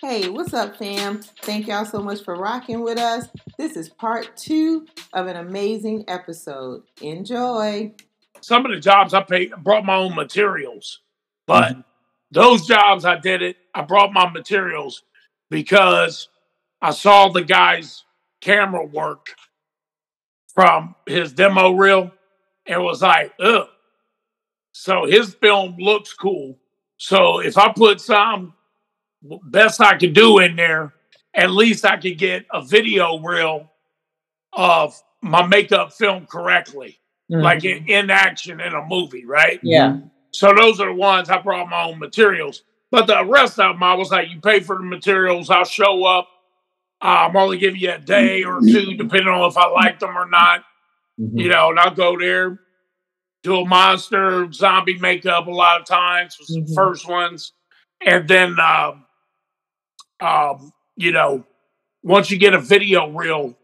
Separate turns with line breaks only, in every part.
Hey, what's up, fam? Thank y'all so much for rocking with us. This is part two of an amazing episode. Enjoy.
Some of the jobs I paid, I brought my own materials, but mm-hmm. those jobs I did it, I brought my materials because I saw the guy's camera work from his demo reel and was like, ugh. So his film looks cool. So if I put some best I could do in there, at least I could get a video reel of my makeup filmed correctly, mm-hmm. like in, in, action in a movie, right?
Yeah.
So those are the ones I brought my own materials. But the rest of them, I was like, you pay for the materials, I'll show up. I'm only giving you a day or two, depending on if I like them or not. Mm-hmm. You know, and I'll go there, do a monster zombie makeup a lot of times was mm-hmm. the first ones. And then um, um, you know, once you get a video reel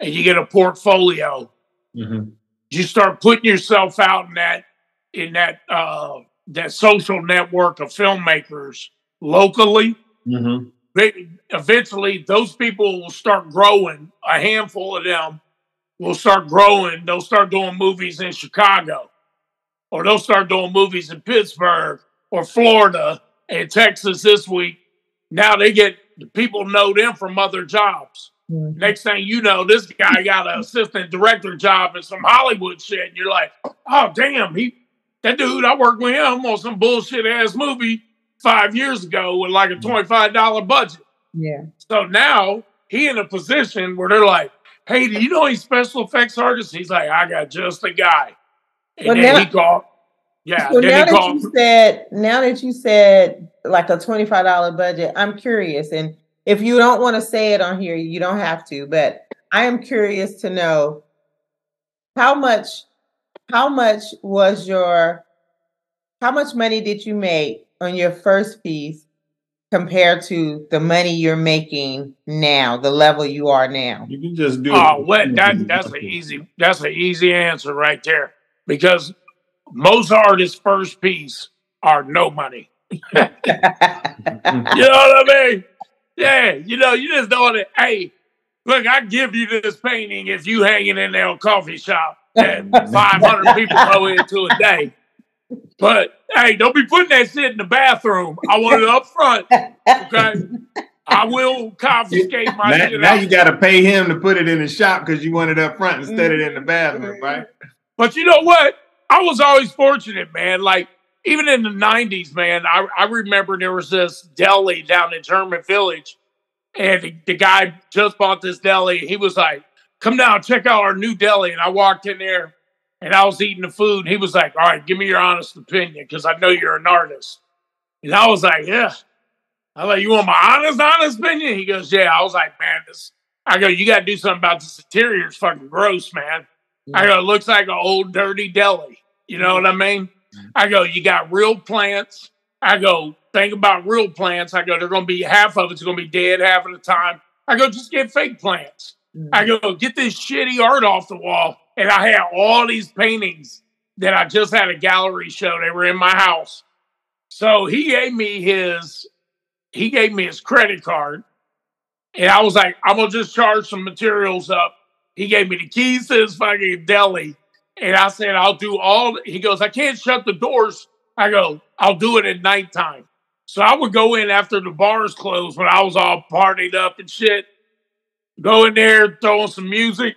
and you get a portfolio, mm-hmm. you start putting yourself out in that in that uh, that social network of filmmakers locally. Mm-hmm. They, eventually, those people will start growing. A handful of them will start growing. They'll start doing movies in Chicago, or they'll start doing movies in Pittsburgh or Florida and Texas this week now they get people know them from other jobs. Mm-hmm. Next thing you know, this guy got an assistant director job in some Hollywood shit. And you're like, oh damn, he that dude I worked with him on some bullshit ass movie five years ago with like a $25 budget.
Yeah.
So now he in a position where they're like, Hey, do you know any special effects artists? He's like, I got just a guy. And well, then now, he called yeah.
So now that called, you said now that you said like a $25 budget. I'm curious. And if you don't want to say it on here, you don't have to, but I am curious to know how much how much was your how much money did you make on your first piece compared to the money you're making now, the level you are now?
You can just do
Oh, what that that's an easy that's an easy answer right there. Because most artists' first piece are no money. you know what I mean? Yeah, you know, you just don't. Hey, look, I give you this painting if you hanging in there a coffee shop and 500 people go into a day. But hey, don't be putting that shit in the bathroom. I want it up front. Okay. I will confiscate my
now, now you got to pay him to put it in the shop because you want it up front instead of mm-hmm. in the bathroom, right?
But you know what? I was always fortunate, man. Like even in the 90s, man, I, I remember there was this deli down in German Village, and the, the guy just bought this deli. He was like, Come down, check out our new deli. And I walked in there and I was eating the food. He was like, All right, give me your honest opinion because I know you're an artist. And I was like, Yeah. I was like, You want my honest, honest opinion? He goes, Yeah. I was like, Man, this, I go, You got to do something about this interior. It's fucking gross, man. I go, It looks like an old dirty deli. You know what I mean? I go, you got real plants. I go, think about real plants. I go, they're going to be half of it's going to be dead half of the time. I go, just get fake plants. I go, get this shitty art off the wall. And I had all these paintings that I just had a gallery show. They were in my house. So he gave me his, he gave me his credit card. And I was like, I'm gonna just charge some materials up. He gave me the keys to his fucking deli. And I said, I'll do all. He goes, I can't shut the doors. I go, I'll do it at nighttime. So I would go in after the bars closed when I was all partied up and shit. Go in there, throwing some music,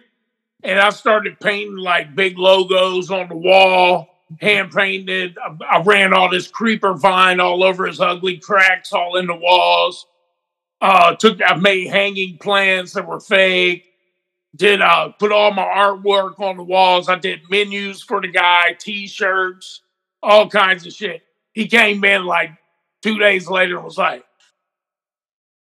and I started painting like big logos on the wall, hand painted. I, I ran all this creeper vine all over his ugly cracks, all in the walls. Uh, took I made hanging plants that were fake did uh put all my artwork on the walls. I did menus for the guy, t-shirts, all kinds of shit. He came in like two days later and was like,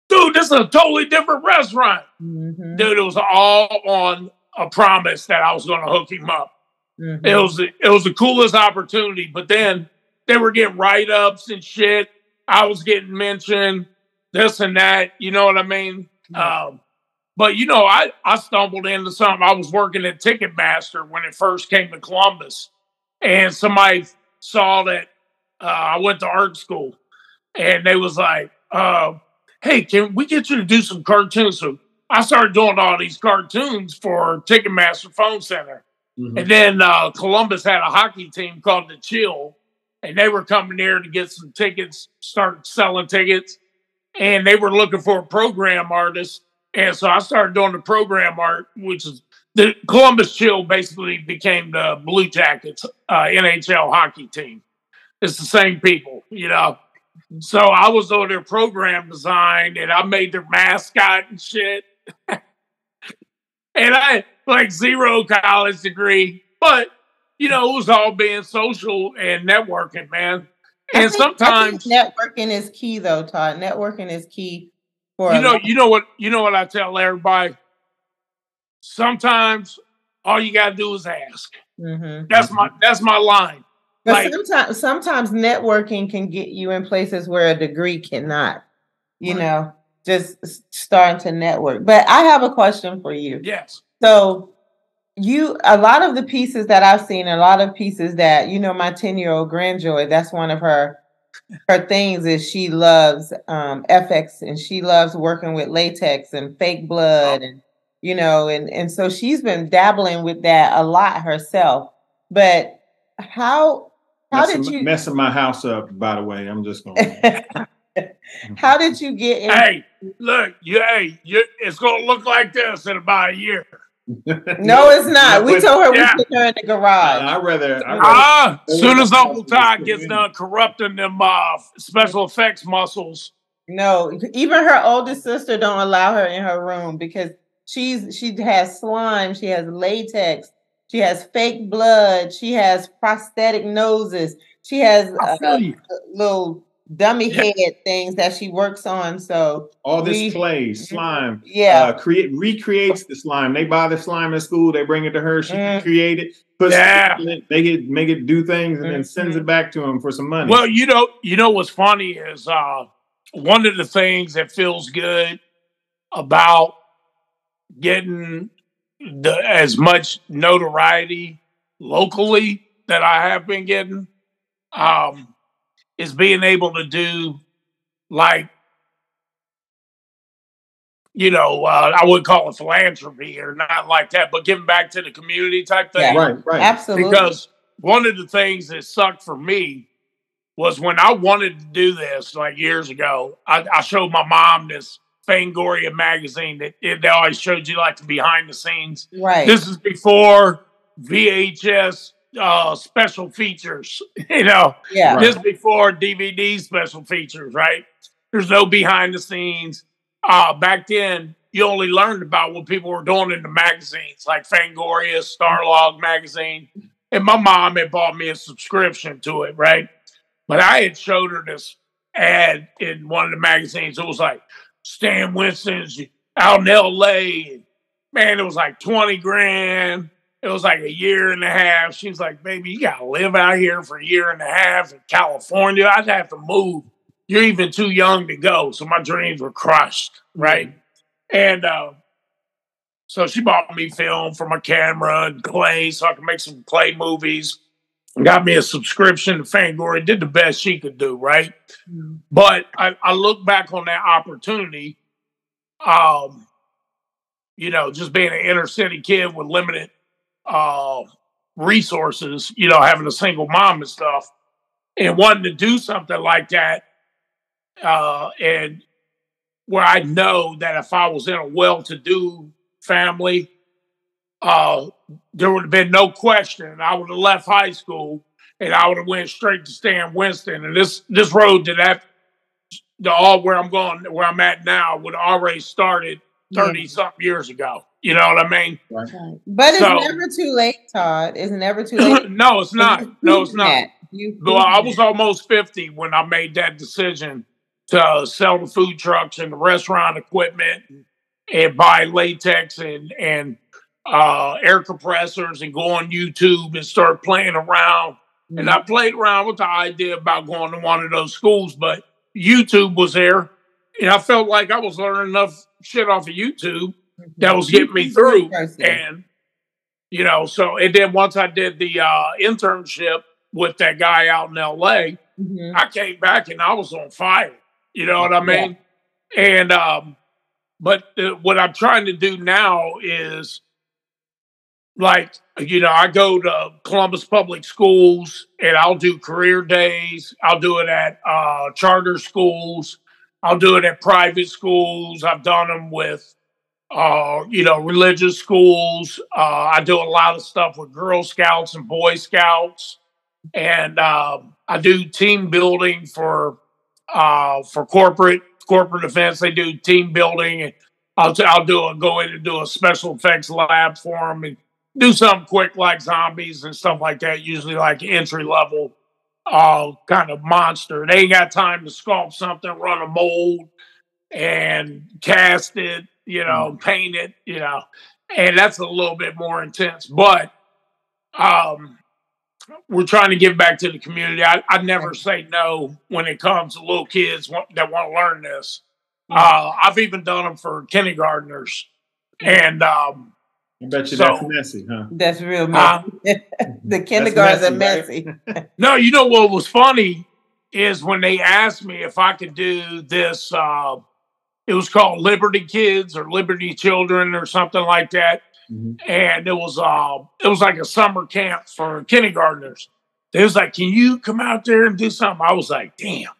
dude, this is a totally different restaurant. Mm-hmm. Dude, it was all on a promise that I was gonna hook him up. Mm-hmm. It was it was the coolest opportunity, but then they were getting write-ups and shit. I was getting mentioned, this and that, you know what I mean? Mm-hmm. Um, but you know, I, I stumbled into something. I was working at Ticketmaster when it first came to Columbus, and somebody saw that uh, I went to art school, and they was like, uh, hey, can we get you to do some cartoons? So I started doing all these cartoons for Ticketmaster Phone Center. Mm-hmm. And then uh, Columbus had a hockey team called the Chill, and they were coming there to get some tickets, start selling tickets, and they were looking for a program artist. And so I started doing the program art, which is the Columbus Chill basically became the Blue Jackets uh, NHL hockey team. It's the same people, you know. So I was on their program design and I made their mascot and shit. and I like zero college degree, but you know, it was all being social and networking, man. And think, sometimes
networking is key though, Todd. Networking is key
for you know, you know what you know what I tell everybody. Sometimes all you gotta do is ask. Mm-hmm. That's my that's my line.
But like, sometimes sometimes networking can get you in places where a degree cannot. You right. know, just starting to network. But I have a question for you.
Yes.
So you a lot of the pieces that I've seen, a lot of pieces that you know, my ten year old grandjoy, that's one of her her things is she loves um, FX and she loves working with latex and fake blood and you know, and and so she's been dabbling with that a lot herself. But how how
messing,
did you
messing my house up? By the way, I'm just going.
how did you get?
In- hey, look, you, hey, you, it's going to look like this in about a year
no, it's not. We told her yeah. we put her in the garage.
I rather.
Ah, uh, soon as Uncle Todd gets done corrupting them uh, special effects muscles.
No, even her oldest sister don't allow her in her room because she's she has slime, she has latex, she has fake blood, she has prosthetic noses, she has uh, little dummy head things that she works on. So
all this we, clay, mm-hmm. slime,
yeah,
uh, create recreates the slime. They buy the slime at school, they bring it to her, she mm. create it,
puts yeah.
it, make it make it do things, and mm-hmm. then sends it back to him for some money.
Well, you know, you know what's funny is uh one of the things that feels good about getting the as much notoriety locally that I have been getting. Um, is being able to do like you know, uh, I would call it philanthropy or not like that, but giving back to the community type thing.
Yeah, right, right.
Absolutely.
Because one of the things that sucked for me was when I wanted to do this like years ago, I, I showed my mom this Fangoria magazine that it, they always showed you like the behind the scenes.
Right.
This is before VHS uh, special features, you know,
yeah,
right. just before DVD special features, right? There's no behind the scenes. Uh, back then, you only learned about what people were doing in the magazines, like Fangoria, Starlog magazine. And my mom had bought me a subscription to it, right? But I had showed her this ad in one of the magazines. It was like Stan Winston's out in LA. Man, it was like 20 grand it was like a year and a half. She's like, baby, you gotta live out here for a year and a half in California. I'd have to move. You're even too young to go. So my dreams were crushed, right? And uh, so she bought me film for my camera and clay so I could make some clay movies. Got me a subscription to Fangoria, did the best she could do, right? Mm-hmm. But I, I look back on that opportunity. Um, you know, just being an inner city kid with limited uh, resources, you know, having a single mom and stuff, and wanting to do something like that. Uh, and where I know that if I was in a well to do family, uh, there would have been no question. I would have left high school and I would have went straight to Stan Winston. And this this road to that the all where I'm going, where I'm at now, would already started 30 yeah. something years ago. You know what I mean?
Right. But it's so, never too late, Todd. It's never too late.
no, it's not. No, it's not. Well, I was almost 50 when I made that decision to sell the food trucks and the restaurant equipment and, and buy latex and and uh, air compressors and go on YouTube and start playing around. Mm-hmm. And I played around with the idea about going to one of those schools, but YouTube was there. And I felt like I was learning enough shit off of YouTube that was getting me through. And you know, so and then once I did the uh, internship with that guy out in LA, mm-hmm. I came back and I was on fire. You know what I mean? And um, but uh, what I'm trying to do now is like you know I go to Columbus Public Schools and I'll do career days. I'll do it at uh, charter schools. I'll do it at private schools. I've done them with uh, you know religious schools. Uh, I do a lot of stuff with Girl Scouts and Boy Scouts, and um, I do team building for uh, for corporate corporate events. They do team building, I'll t- I'll do a go in and do a special effects lab for them and do something quick like zombies and stuff like that. Usually like entry level, uh, kind of monster. They ain't got time to sculpt something, run a mold, and cast it, you know, mm. paint it, you know, and that's a little bit more intense. But um, we're trying to give back to the community. I, I never say no when it comes to little kids that want to learn this. Uh, I've even done them for kindergartners, and um,
I bet you so, that's messy, huh?
That's real messy. Uh, the kindergartens are messy.
Right? no, you know what was funny is when they asked me if I could do this. Uh, it was called Liberty Kids or Liberty Children or something like that. Mm-hmm. And it was uh it was like a summer camp for kindergartners. They was like, Can you come out there and do something? I was like, damn.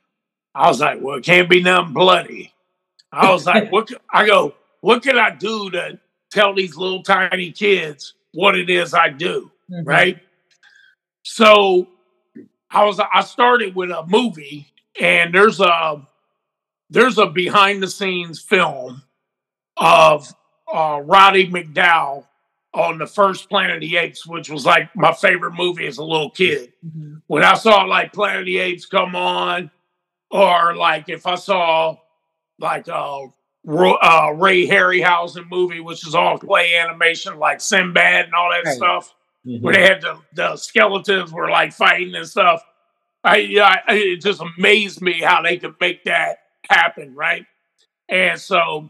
I was like, Well, it can't be nothing bloody. I was like, what I go, what can I do to tell these little tiny kids what it is I do? Mm-hmm. Right. So I was I started with a movie and there's a there's a behind the scenes film of uh, Roddy McDowall on the first Planet of the Apes, which was like my favorite movie as a little kid. Mm-hmm. When I saw like Planet of the Apes come on, or like if I saw like a uh, Ray Harryhausen movie, which is all play animation, like Sinbad and all that right. stuff, mm-hmm. where they had the, the skeletons were like fighting and stuff. I, yeah, it just amazed me how they could make that happen, right? And so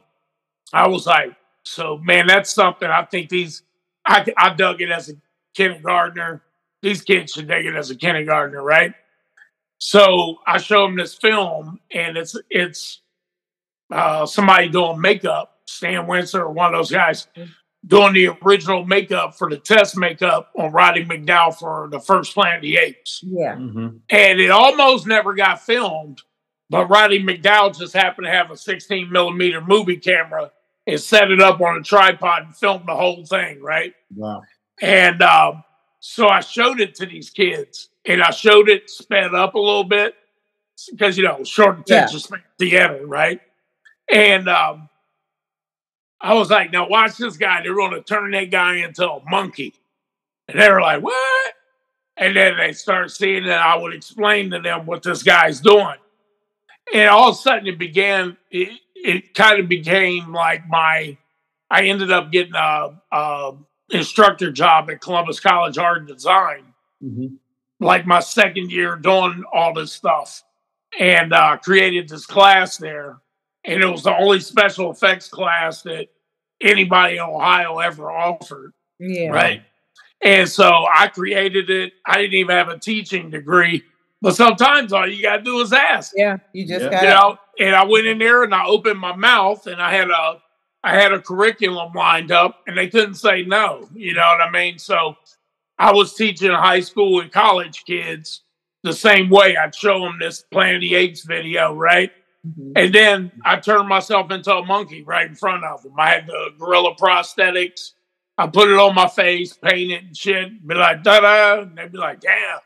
I was like, so man, that's something I think these I I dug it as a kindergartner. These kids should dig it as a kindergartner, right? So I show them this film, and it's it's uh, somebody doing makeup, Stan Winston or one of those guys doing the original makeup for the test makeup on Roddy McDowall for the first Planet of the Apes.
Yeah. Mm-hmm.
And it almost never got filmed, but Roddy McDowall just happened to have a 16 millimeter movie camera and set it up on a tripod and filmed the whole thing, right?
Wow.
And um, so I showed it to these kids and I showed it sped up a little bit because, you know, short attention yeah. span theater, right? And um, I was like, now watch this guy. They're going to turn that guy into a monkey. And they were like, what? And then they start seeing that I would explain to them what this guy's doing. And all of a sudden it began, it, it kind of became like my, I ended up getting a, a instructor job at Columbus College Art and Design, mm-hmm. like my second year doing all this stuff, and uh, created this class there. And it was the only special effects class that anybody in Ohio ever offered.
Yeah.
Right. And so I created it. I didn't even have a teaching degree, but sometimes all you gotta do is ask.
Yeah, you just yeah. got.
You know, and I went in there and I opened my mouth and I had a I had a curriculum lined up and they couldn't say no. You know what I mean? So I was teaching high school and college kids the same way. I'd show them this Planet of the Apes video, right? Mm-hmm. And then I turned myself into a monkey right in front of them. I had the gorilla prosthetics. I put it on my face, paint it and shit. Be like, da da. And they'd be like, damn.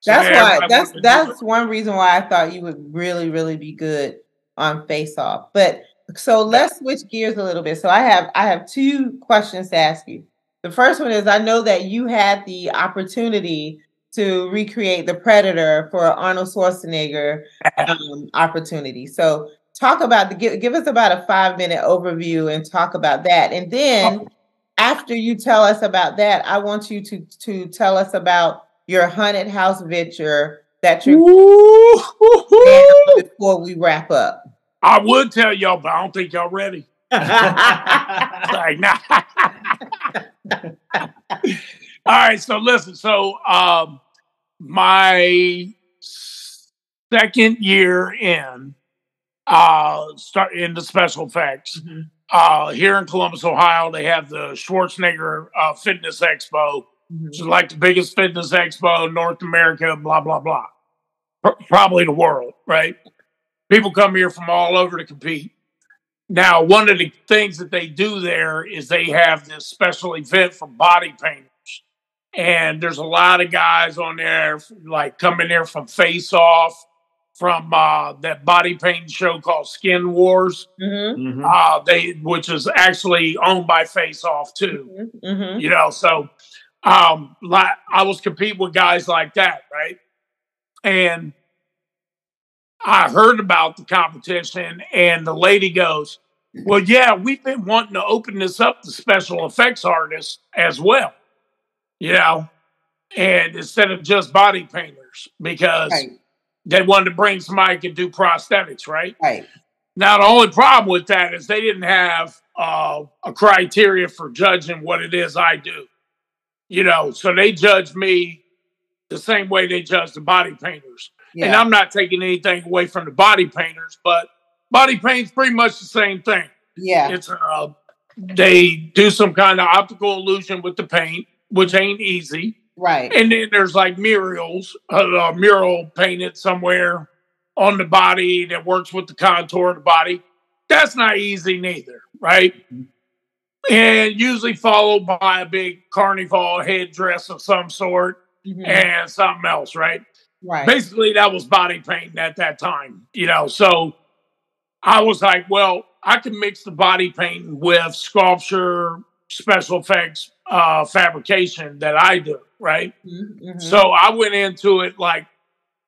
So that's why that's that's one reason why I thought you would really, really be good on face off. But so let's switch gears a little bit. So I have I have two questions to ask you. The first one is I know that you had the opportunity to recreate the Predator for Arnold Schwarzenegger um, opportunity. So talk about the give, give us about a five minute overview and talk about that. And then after you tell us about that, I want you to to tell us about your haunted house venture that you're before we wrap up.
I would tell y'all, but I don't think y'all ready. like, nah. All right, so listen. So, um, my second year in, uh, start in the special effects.
Mhm.
Uh, here in Columbus, Ohio, they have the Schwarzenegger uh, Fitness Expo,
Mhm.
which is like the biggest fitness expo in North America, blah, blah, blah. Pr- probably the world, right? People come here from all over to compete. Now, one of the things that they do there is they have this special event for body painters. And there's a lot of guys on there, like coming there from Face Off, from uh, that body painting show called Skin Wars.
Mhm.
Mhm.
Uh, they, which is actually owned by Face Off too
Mhm. Mhm.
you know so um like i was competing with guys like that right and i heard about the competition and the lady goes well yeah we've been wanting to open this up to special effects artists as well you know and instead of just body painters because
Right.
they wanted to bring somebody who could do prosthetics right
Right.
now, the only problem with that is they didn't have uh, a criteria for judging what it is I do. You know, so they judge me the same way they judge the body painters. And I'm not taking anything away from the body painters, but body paint's pretty much the same thing.
Yeah.
It's uh, they do some kind of optical illusion with the paint, which ain't easy.
Right.
And then there's like murals, a, a mural painted somewhere on the body that works with the contour of the body. That's not easy neither, right? Mm-hmm. And usually followed by a big carnival headdress of some sort
Mhm.
and something else, right?
Right.
Basically, that was body painting at that time, you know. So I was like, well, I can mix the body painting with sculpture, special effects, uh, fabrication that I do, right?
Mhm. Mhm.
So I went into it like,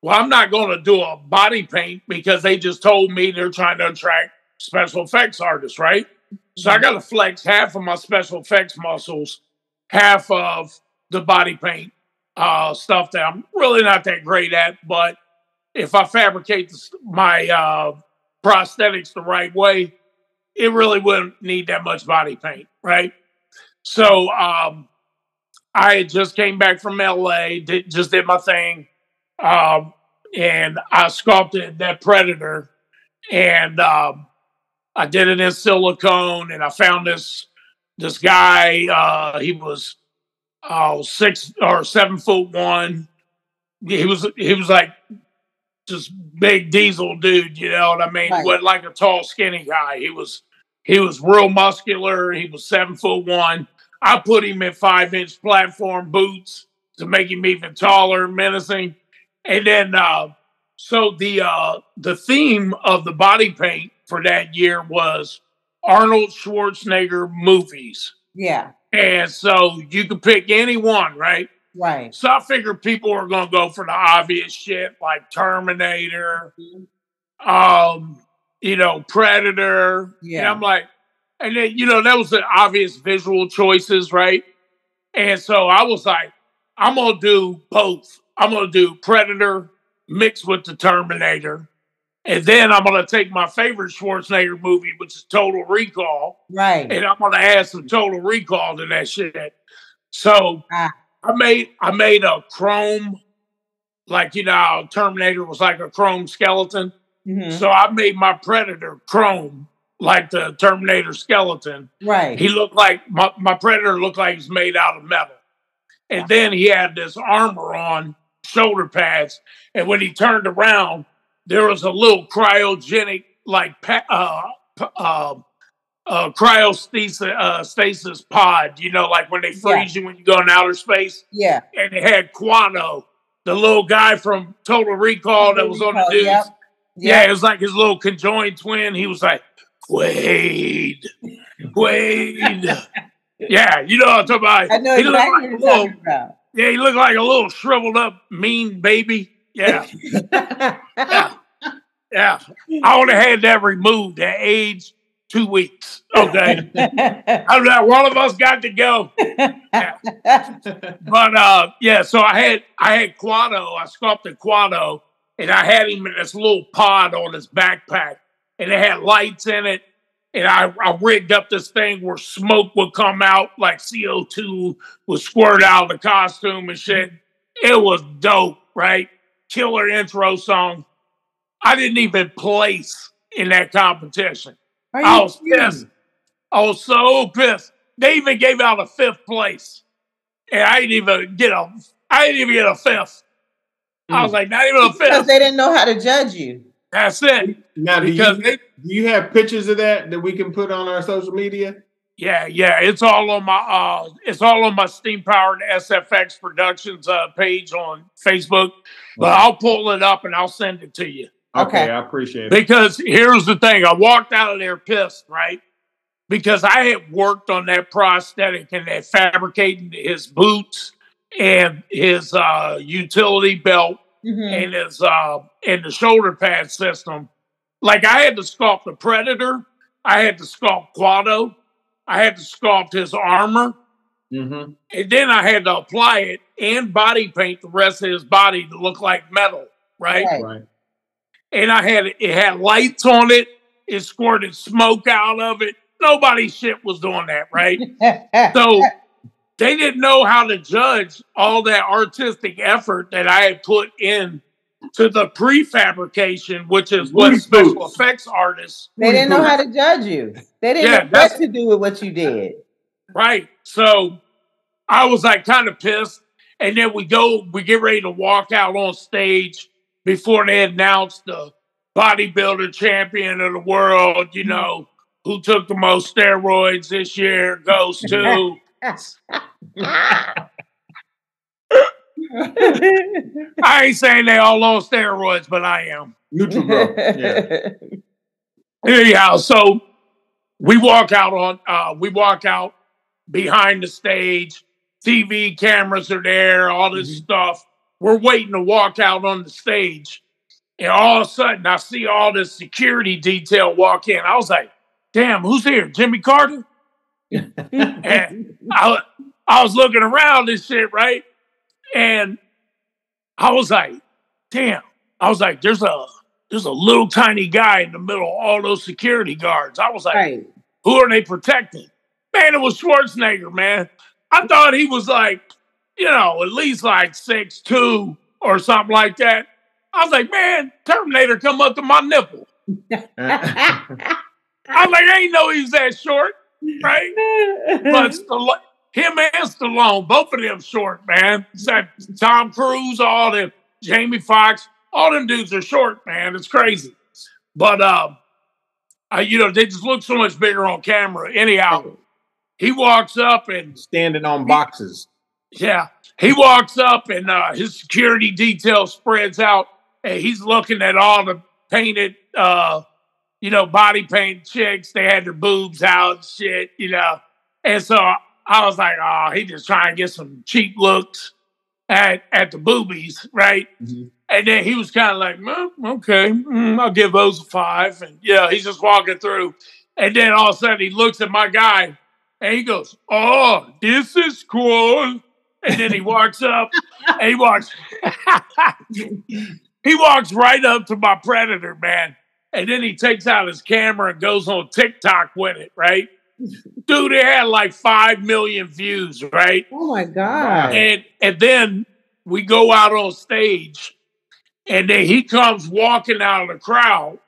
well, I'm not going to do a body paint because they just told me they're trying to attract special effects artists, right? So I got to flex half of my special effects muscles, half of the body paint uh, stuff that I'm really not that great at. But if I fabricate this, my uh, prosthetics the right way, it really wouldn't need that much body paint, right? So um, I had just came back from LA, did, just did my thing, um, and I sculpted that predator, and um, I did it in silicone, and I found this this guy. Uh, he was uh, six or seven foot one. He was he was like just big diesel dude, you know what I mean?
Right.
He like a tall, skinny guy. He was he was real muscular. He was seven foot one. I put him in five inch platform boots to make him even taller and menacing. And then uh so the uh the theme of the body paint for that year was Arnold Schwarzenegger movies.
Yeah.
And so you could pick any one, right?
Right.
So I figured people are gonna go for the obvious shit like Terminator, um, you know, Predator.
Yeah.
And I'm like, and then you know, that was the obvious visual choices, right? And so I was like, I'm gonna do both. I'm gonna do Predator mixed with the Terminator. And then I'm gonna take my favorite Schwarzenegger movie, which is Total Recall,
Right.
and I'm gonna add some Total Recall to that shit. So
Ah.
I made I made a chrome, like you know, Terminator was like a chrome skeleton.
Mhm.
So I made my Predator chrome, like the Terminator skeleton.
Right.
He looked like my, my Predator looked like he's made out of metal. And then he had this armor on, shoulder pads, and when he turned around, there was a little cryogenic like uh, uh, uh, cryostasis uh, stasis pod. You know, like when they freeze you when you go in outer space.
yeah.
And it had Kuato, the little guy from Total Recall that was on the
Recall,
dudes.
yep.
Yeah, it was like his little conjoined twin. He was like, Quaid, Quaid. yeah, you know what I'm talking about.
I know
he
exactly
like
what
a
you're
little,
talking about.
yeah, he looked like a little shriveled up mean baby. Yeah, yeah, yeah. I would have had that removed at age two weeks. Okay, I'm like, one of us got to go. But uh, yeah, so I had I had Kuato, I sculpted Kuato, and I had him in this little pod on his backpack, and it had lights in it. And I, I rigged up this thing where smoke would come out, like CO2 would squirt out of the costume and shit. It was dope, right? Killer intro song. I didn't even place in that competition.
Are
I was
kidding?
pissed. I was so pissed. They even gave out a fifth place, and I didn't even get a. I didn't even get a fifth. I was hmm. like, not even a fifth.
Because they didn't know how to judge you.
That's it.
Now, do you,
Because
do you have pictures of that that we can put on our social media?
yeah, yeah, it's all on my uh, it's all on my steam powered SFX Productions uh page on Facebook. But I'll pull it up and I'll send it to you.
Okay,
Okay.
I appreciate it.
Because here's the thing, I walked out of there pissed, right? Because I had worked on that prosthetic and that fabricating his boots and his uh, utility belt
Mhm.
and his uh, and the shoulder pad system. Like I had to sculpt the Predator, I had to sculpt Kuato, I had to sculpt his armor,
Mm-hmm.
and then I had to apply it and body paint the rest of his body to look like metal, right?
Right.
Right.
and I had it had lights on it. It squirted smoke out of it. Nobody shit was doing that, right? so they didn't know how to judge all that artistic effort that I had put in to the prefabrication, which is what
Booty
special effects artists,
they didn't know how to judge you. They didn't
Yeah,
know what to do with what you did.
right? So I was like kind of pissed. And then we go, we get ready to walk out on stage before they announced the bodybuilder champion of the world, you mm-hmm. know, who took the most steroids this year goes to. I ain't saying they all on steroids, but I am.
Neutral growth. Yeah.
Anyhow, so we walk out on uh we walk out behind the stage, TV cameras are there, all this stuff. We're waiting to walk out on the stage. And all of a sudden I see all this security detail walk in. I was like, damn, who's here? Jimmy Carter? And I, I was looking around and shit, right? And I was like, damn. I was like, there's a there's a little tiny guy in the middle of all those security guards. I was like,
right.
who are they protecting? Man, it was Schwarzenegger, man. I thought he was like, you know, at least like six two or something like that. I was like, man, Terminator come up to my nipple. I was like, I ain't know he was that short, right? But Stallone, him and Stallone, both of them short, man. Except Tom Cruise, all them, Jamie Foxx, all them dudes are short, man. It's crazy. But um, uh, you know, they just look so much bigger on camera. Anyhow, he walks up and
Standing on boxes.
yeah, he walks up and uh, his security detail spreads out, and he's looking at all the painted, uh, you know, body paint chicks. They had their boobs out, shit, you know. And so I was like, oh, he just trying to get some cheap looks at at the boobies, right?
Mhm.
And then he was kind of like, well, okay, mm, I'll give those a five. And yeah, he's just walking through. And then all of a sudden he looks at my guy and he goes, Oh, this is cool. And then he walks up and he walks, he walks right up to my predator, man. And then he takes out his camera and goes on TikTok with it, right? Dude, it had like 5 million views, right?
oh my God.
And and then we go out on stage, and then he comes walking out of the crowd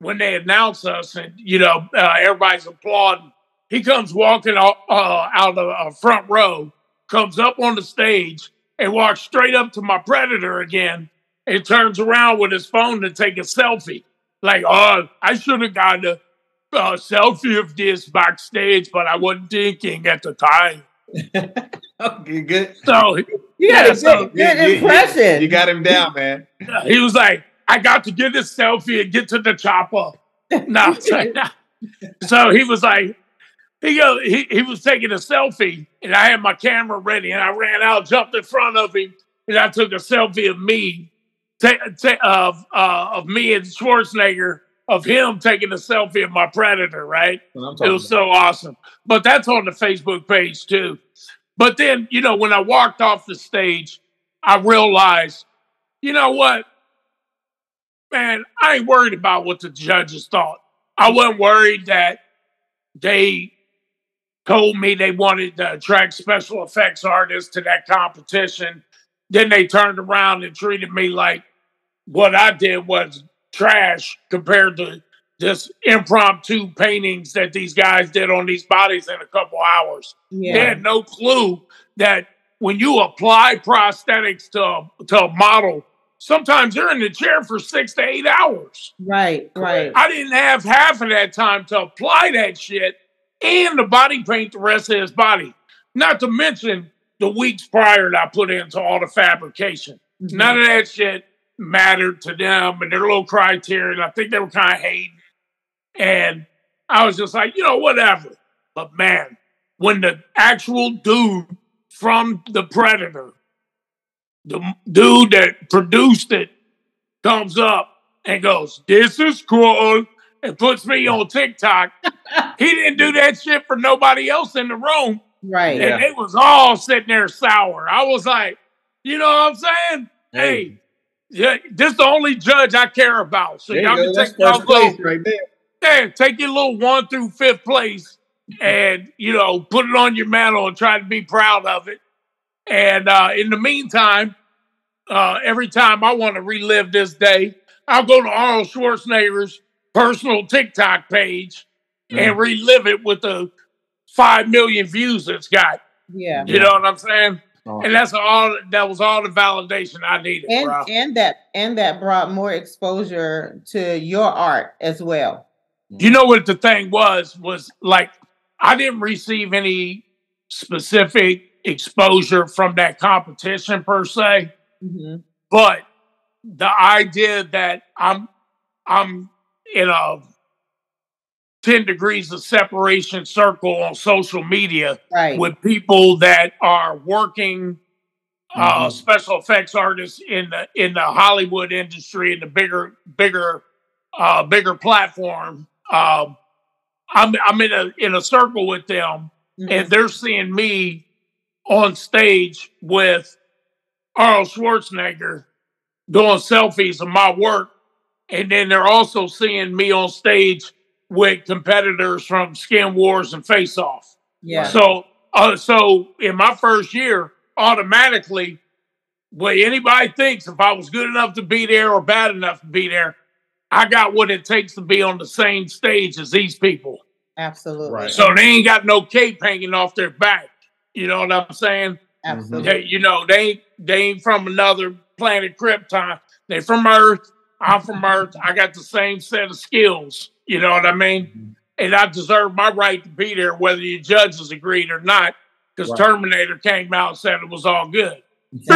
when they announce us, and you know uh, everybody's applauding. He comes walking out, uh, out of the uh, front row, comes up on the stage, and walks straight up to my predator again, and turns around with his phone to take a selfie. Like, oh, I should have gotten a uh, selfie of this backstage, but I wasn't thinking at the time.
Okay, good.
So
you got
yeah,
a good,
so-
good
You- you-
impression.
You got him down, man.
he was like, I got to get this selfie and get to the chopper. No, it's like, nah. so he was like, he go, he, he was taking a selfie, and I had my camera ready, and I ran out, jumped in front of him, and I took a selfie of me, ta- ta- of uh, of me and Schwarzenegger, of him taking a selfie of my predator, right?
That's what I'm
It was so awesome. But that's on the Facebook page too. But then, you know, when I walked off the stage, I realized, you know what? Man, I ain't worried about what the judges thought. I wasn't worried that they told me they wanted to attract special effects artists to that competition. Then they turned around and treated me like what I did was trash compared to just impromptu paintings that these guys did on these bodies in a couple hours.
Yeah.
They had no clue that when you apply prosthetics to a, to a model, sometimes you're in the chair for six to eight hours.
Right, right.
I didn't have half of that time to apply that shit and the body paint the rest of his body. Not to mention the weeks prior that I put into all the fabrication.
Mhm.
None of that shit mattered to them and their little criteria. I think they were kind of hating. And I was just like, you know, whatever. But man, when the actual dude from the Predator, the dude that produced it, comes up and goes, This is cool, and puts me on TikTok, he didn't do that shit for nobody else in the room.
Right.
Yeah.
And they was all sitting there sour. I was like, you know what I'm saying? Hey, yeah, this the only judge I care about. So
there you
y'all
go.
can take y'all
first place
little,
right there.
yeah, take your little one through fifth place and you know, put it on your mantle and try to be proud of it. And uh in the meantime, uh every time I want to relive this day, I'll go to Arnold Schwarzenegger's personal TikTok page and relive it with the five million views it's got.
Yeah.
You know what I'm saying?
Oh.
And that's all that was all the validation I needed,
And
bro.
and that and that brought more exposure to your art as well.
You know what the thing was? Was like I didn't receive any specific exposure from that competition per se,
Mhm.
but the idea that I'm I'm in a 10 degrees of separation circle on social media
Right.
with people that are working uh,
Mhm.
special effects artists in the in the Hollywood industry in the bigger bigger uh, bigger platform. Um, I'm I'm in a in a circle with them,
Mhm.
and they're seeing me on stage with Arnold Schwarzenegger doing selfies of my work, and then they're also seeing me on stage with competitors from Skin Wars and Face Off.
yeah.
So, uh, so in my first year, automatically, what anybody thinks if I was good enough to be there or bad enough to be there, I got what it takes to be on the same stage as these people.
Absolutely.
Right.
So they ain't got no cape hanging off their back. You know what I'm saying?
Absolutely.
They, you know, they ain't they ain't from another planet Krypton. They from Earth. I'm from Earth. I got the same set of skills. You know what I mean? Mm-hmm. And I deserve my right to be there, whether your judges agreed or not. Because
Right.
Terminator came out and said it was all good.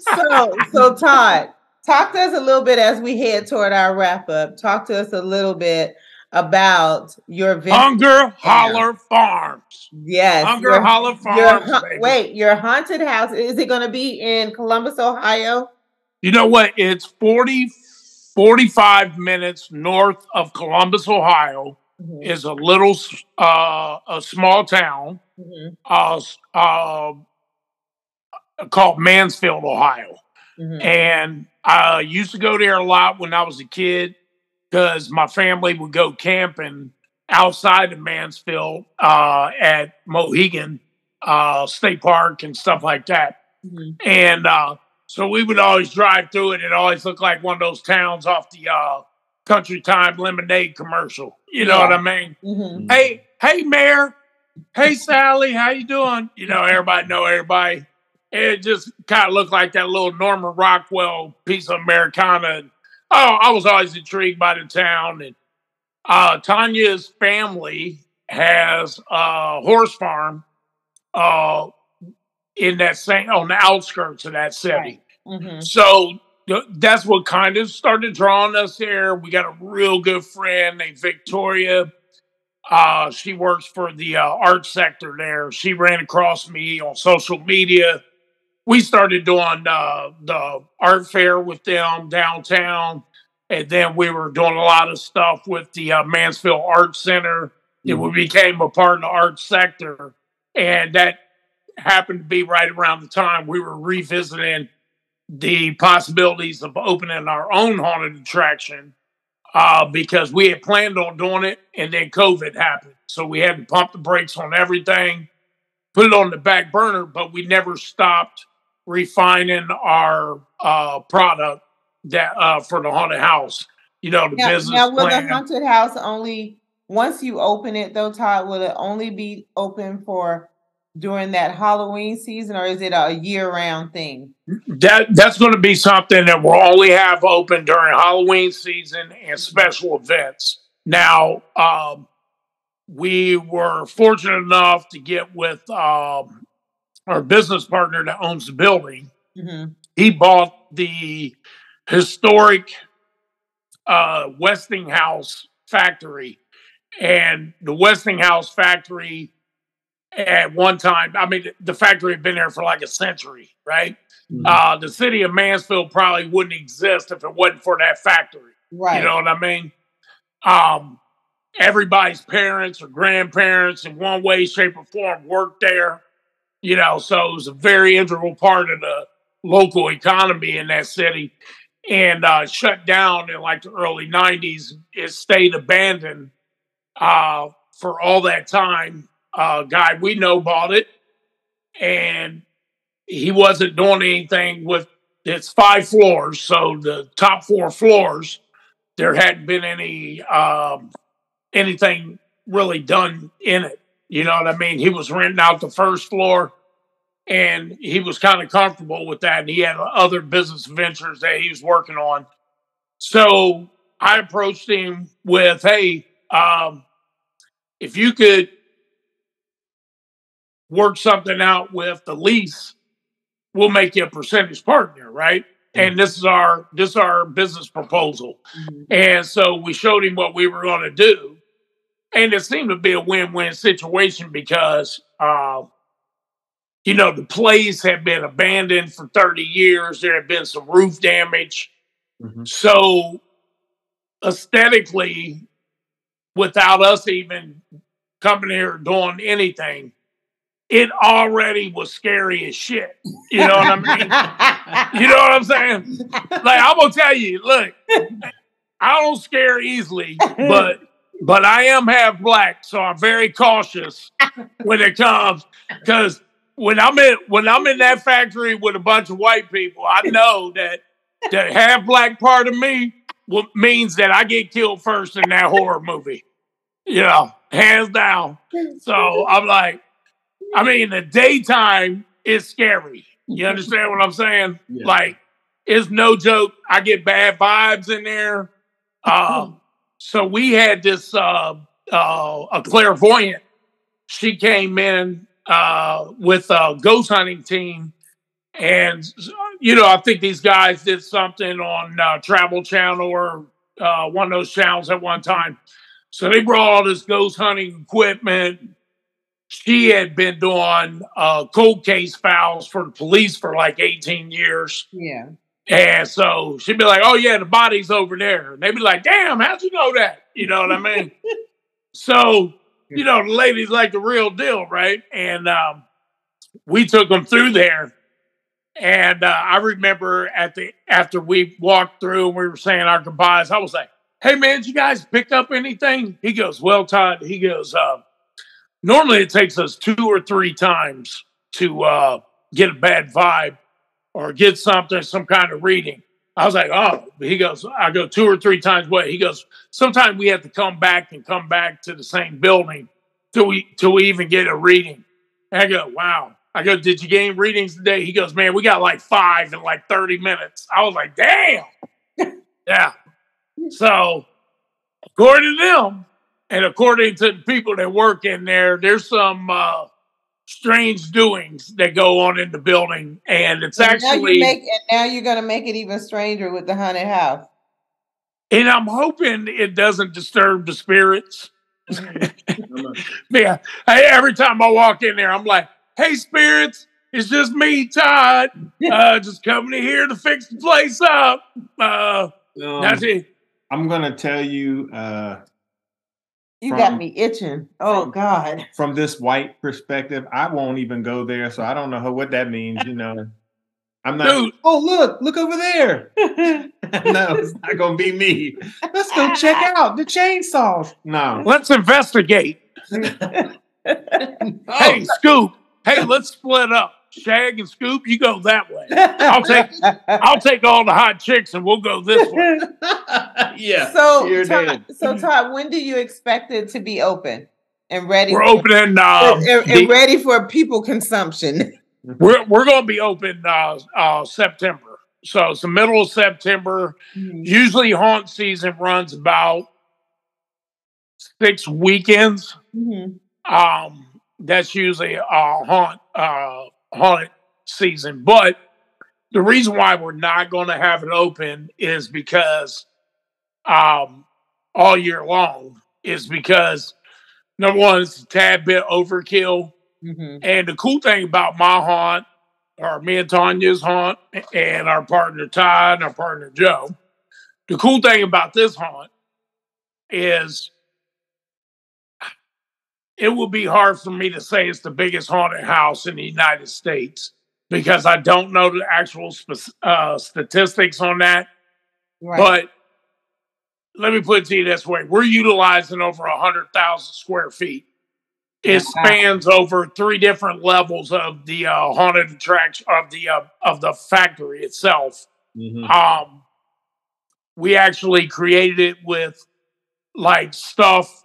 so so Todd, talk to us a little bit as we head toward our wrap up. Talk to us a little bit about your venture.
Hunger Holler Farms.
yes,
Hunger
your-
Holler Farms. baby.
wait, your haunted house is it going to be in Columbus, Ohio?
You know what? It's 40, 45 minutes north of Columbus, Ohio.
Mhm,
Is a little, uh, a small town.
mhm,
uh, uh, called Mansfield, Ohio.
mhm.
And I used to go there a lot when I was a kid because my family would go camping outside of Mansfield uh, at Mohican uh, State Park and stuff like that.
Mhm.
And uh, so we would always drive through it. It always looked like one of those towns off the uh, Country Time lemonade commercial. You know
Yeah.
what I mean?
Mhm.
hey, hey, Mayor, hey, Sally, how you doing? You know, everybody know everybody. It just kind of looked like that little Norman Rockwell piece of Americana. Oh, I was always intrigued by the town. And uh, Tanya's family has a horse farm uh, in that same on the outskirts of that city.
Mhm.
So th- that's what kind of started drawing us there. We got a real good friend named Victoria. Uh, she works for the uh, art sector there. She ran across me on social media. We started doing uh, the art fair with them downtown. And then we were doing a lot of stuff with the uh, Mansfield Art Center. And we became a part of the art sector. And that happened to be right around the time we were revisiting the possibilities of opening our own haunted attraction uh, because we had planned on doing it and then COVID happened. So we had to pump the brakes on everything, put it on the back burner, but we never stopped refining our uh, product that uh, for the haunted house. you know, the
Now,
business
now will
plan.
the haunted house only once you open it though, Todd? Will it only be open for during that Halloween season, or is it a year-round thing?
That that's going to be something that we'll only have open during Halloween season and special events. Now, um, we were fortunate enough to get with um, our business partner that owns the building.
Mhm.
He bought the historic uh, Westinghouse factory, and the Westinghouse factory at one time. I mean, the factory had been there for like a century, right? Uh, the city of Mansfield probably wouldn't exist if it wasn't for that factory.
Right.
You know what I mean? Um, everybody's parents or grandparents, in one way, shape, or form, worked there. You know, so it was a very integral part of the local economy in that city. And uh, shut down in like the early '90s. It stayed abandoned uh, for all that time. Uh, guy we know bought it, and he wasn't doing anything with. It's five floors, so the top four floors there hadn't been any um, anything really done in it. You know what I mean? He was renting out the first floor, and he was kind of comfortable with that. And he had other business ventures that he was working on. So I approached him with, "Hey, um, if you could work something out with the lease, we'll make you a percentage partner, right?" And this is our this is our business proposal.
Mhm.
And so we showed him what we were going to do. And it seemed to be a win win situation because, uh, you know, the place had been abandoned for 30 years. There had been some roof damage.
Mhm.
So, aesthetically, without us even coming here doing anything, it already was scary as shit. You know what I mean? You know what I'm saying? Like I'm gonna tell you, look, I don't scare easily, but but I am half black, so I'm very cautious when it comes because when I'm in when I'm in that factory with a bunch of white people, I know that the half black part of me will, means that I get killed first in that horror movie. You know, hands down. So I'm like, I mean, the daytime is scary. You understand what I'm saying?
Yeah.
Like, it's no joke. I get bad vibes in there. Um, so we had this uh, uh, a clairvoyant. She came in uh, with a ghost hunting team, and you know, I think these guys did something on uh, Travel Channel or uh, one of those channels at one time. So they brought all this ghost hunting equipment. She had been doing uh, cold case files for the police for like 18 years.
yeah.
And so she'd be like, "Oh yeah, the body's over there." And they'd be like, "Damn, how'd you know that?" You know what I mean? so you know, the ladies like the real deal, right? And um, we took them through there. And uh, I remember at the after we walked through and we were saying our goodbyes, I was like, "Hey man, did you guys pick up anything?" He goes, "Well, Todd," he goes, uh, "Normally it takes us two or three times to uh, get a bad vibe." or get something, some kind of reading. I was like, oh, he goes, I go two or three times what? He goes, sometimes we have to come back and come back to the same building till we till we even get a reading. And I go, wow. I go, did you gain readings today? He goes, man, we got like five in like 30 minutes. I was like, damn. yeah. So according to them, and according to the people that work in there, there's some uh strange doings that go on in the building. And it's
And now
actually
you make and now you're gonna make it even stranger with the haunted house.
And I'm hoping it doesn't disturb the spirits. yeah. I, every time I walk in there, I'm like, hey, spirits, it's just me, Todd. Uh, just coming in here to fix the place up. Uh,
Um,
that's it.
I'm gonna tell you uh,
You got
From-
me itching. Oh
from-
God.
from this white perspective. I won't even go there, so I don't know what that means. You know, I'm not.
Dude,
Oh look, look over there. no, it's not gonna be me. Let's go check out the chainsaws. No.
let's investigate.
Oh,
Hey, Scoob. Hey, let's split up. Shag and Scoob, you go that way. I'll take I'll take all the hot chicks and we'll go this way.
yeah.
So,
you're
Todd,
dead.
so Todd, when do you expect it to be open and ready?
We're
for-
opening um,
and, and
the-
ready for people consumption.
we're we're gonna be open uh uh September. So it's the middle of September. Usually haunt season runs about six weekends.
Mhm.
Um, that's usually a haunt uh haunted season. But the reason why we're not going to have it open is because um all year long is because number one, it's a tad bit overkill.
Mhm.
And the cool thing about my haunt, or me and Tanya's haunt, and our partner Todd and our partner Joe, the cool thing about this haunt is it will be hard for me to say it's the biggest haunted house in the United States because I don't know the actual spe- uh, statistics on that.
Right.
But let me put it to you this way: we're utilizing over a hundred thousand square feet. It
Wow.
spans over three different levels of the uh, haunted attraction of the uh, of the factory itself.
Mhm.
Um, we actually created it with like stuff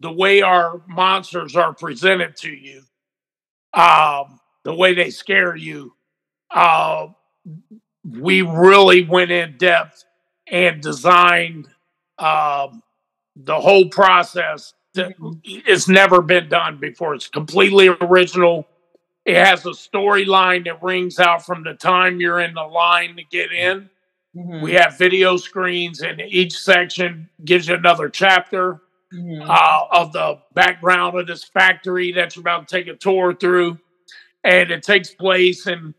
the way our monsters are presented to you, um, the way they scare you. Uh, we really went in depth and designed um, the whole process. That it's never been done before. It's completely original. It has a storyline that rings out from the time you're in the line to get in.
Mhm.
We have video screens, and each section gives you another chapter
Mhm.
uh, of the background of this factory that you're about to take a tour through. And it takes place in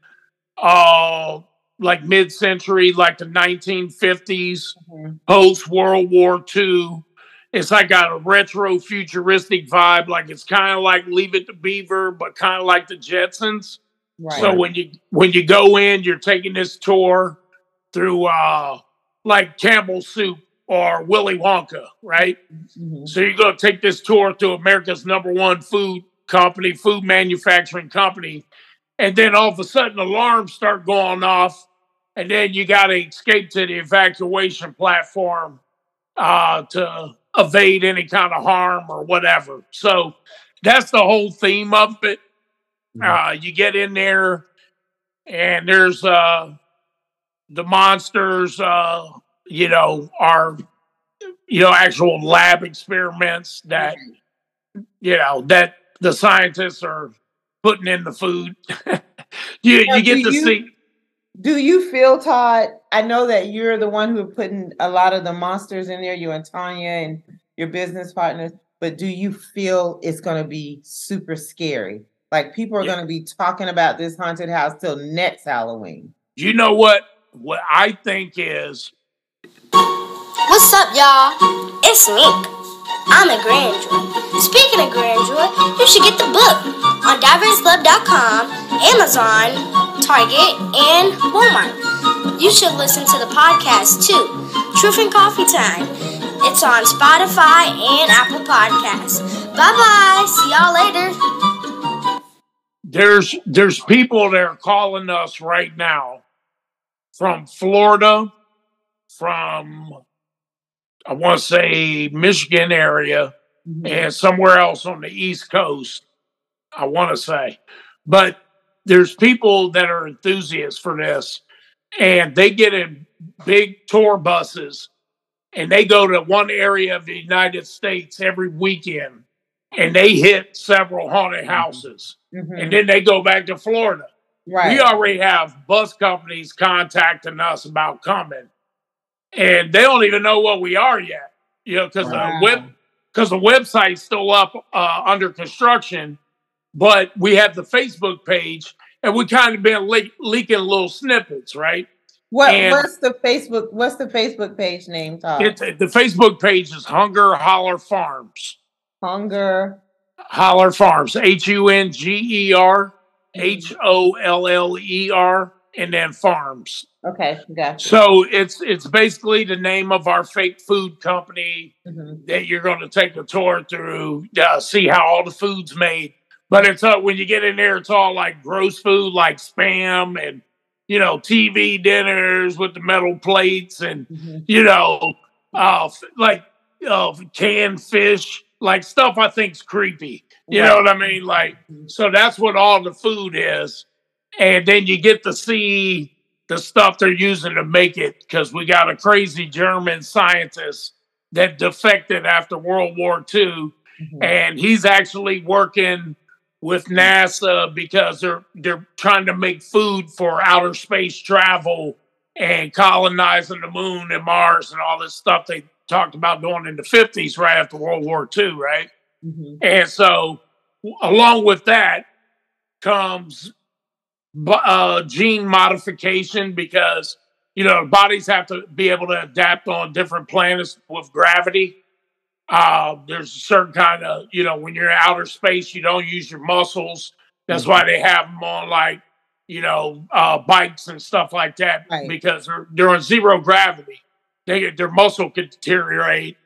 uh, like mid century, like the 1950s,
Mhm.
post World War II. It's like got a retro futuristic vibe, like it's kind of like Leave It to Beaver, but kind of like the Jetsons.
Right.
So when you when you go in, you're taking this tour through uh like Campbell Soup or Willy Wonka, right?
Mhm.
So you're gonna take this tour through America's number one food company, food manufacturing company, and then all of a sudden alarms start going off, and then you gotta escape to the evacuation platform uh to evade any kind of harm or whatever. So that's the whole theme of it. Uh, you get in there, and there's uh, the monsters. Uh, you know, our you know actual lab experiments that mm-hmm. you know that the scientists are putting in the food. you
Now,
you get to
you-
see.
Do you feel, Todd? I know that you're the one who putting a lot of the monsters in there, you and Tanya and your business partners, but do you feel it's going to be super scary? Like people are
Yeah.
going to be talking about this haunted house till next Halloween.
You know what? What I think is
What's up, y'all? It's Mink. I'm a Grandjoy. Speaking of Grandjoy, you should get the book on diverseluv.com, Amazon, Target, and Walmart. You should listen to the podcast too, Truth and Coffee Time. It's on Spotify and Apple Podcasts. Bye bye. See y'all later.
there's there's people that are calling us right now from Florida, from I want to say Michigan area, and somewhere else on the East Coast. I want to say, but there's people that are enthusiasts for this, and they get in big tour buses, and they go to one area of the United States every weekend, and they hit several haunted houses
Mhm.
and then they go back to Florida.
Right.
We already have bus companies contacting us about coming, and they don't even know what we are yet. You know, because
Wow.
the web because the website's still up uh, under construction, but we have the Facebook page, and we kind of been le- leaking little snippets, right?
what
and-
what's the Facebook what's the Facebook page name, Todd?
It, the Facebook page is Hunger Holler Farms.
Hunger.
Holler Farms, H U N G E R H O L L E R, and then Farms.
Okay, gotcha.
So it's it's basically the name of our fake food company
Mhm.
that you're going to take a tour through, uh, see how all the food's made. But it's uh, when you get in there, it's all like gross food, like spam and you know TV dinners with the metal plates and
Mhm.
you know uh, like uh, canned fish, like stuff I think's creepy. You know what I mean? Like so that's what all the food is, and then you get to see the stuff they're using to make it because we got a crazy German scientist that defected after World War II
Mhm.
and he's actually working with NASA because they're they're trying to make food for outer space travel and colonizing the moon and Mars and all this stuff they talked about doing in the 50s right after World War II, right?
Mhm.
And so along with that comes uh, gene modification because you know bodies have to be able to adapt on different planets with gravity. Uh, there's a certain kind of you know when you're in outer space you don't use your muscles. That's why they have them on like you know uh, bikes and stuff like that
Right.
because they're they're in zero gravity. They their muscle could deteriorate.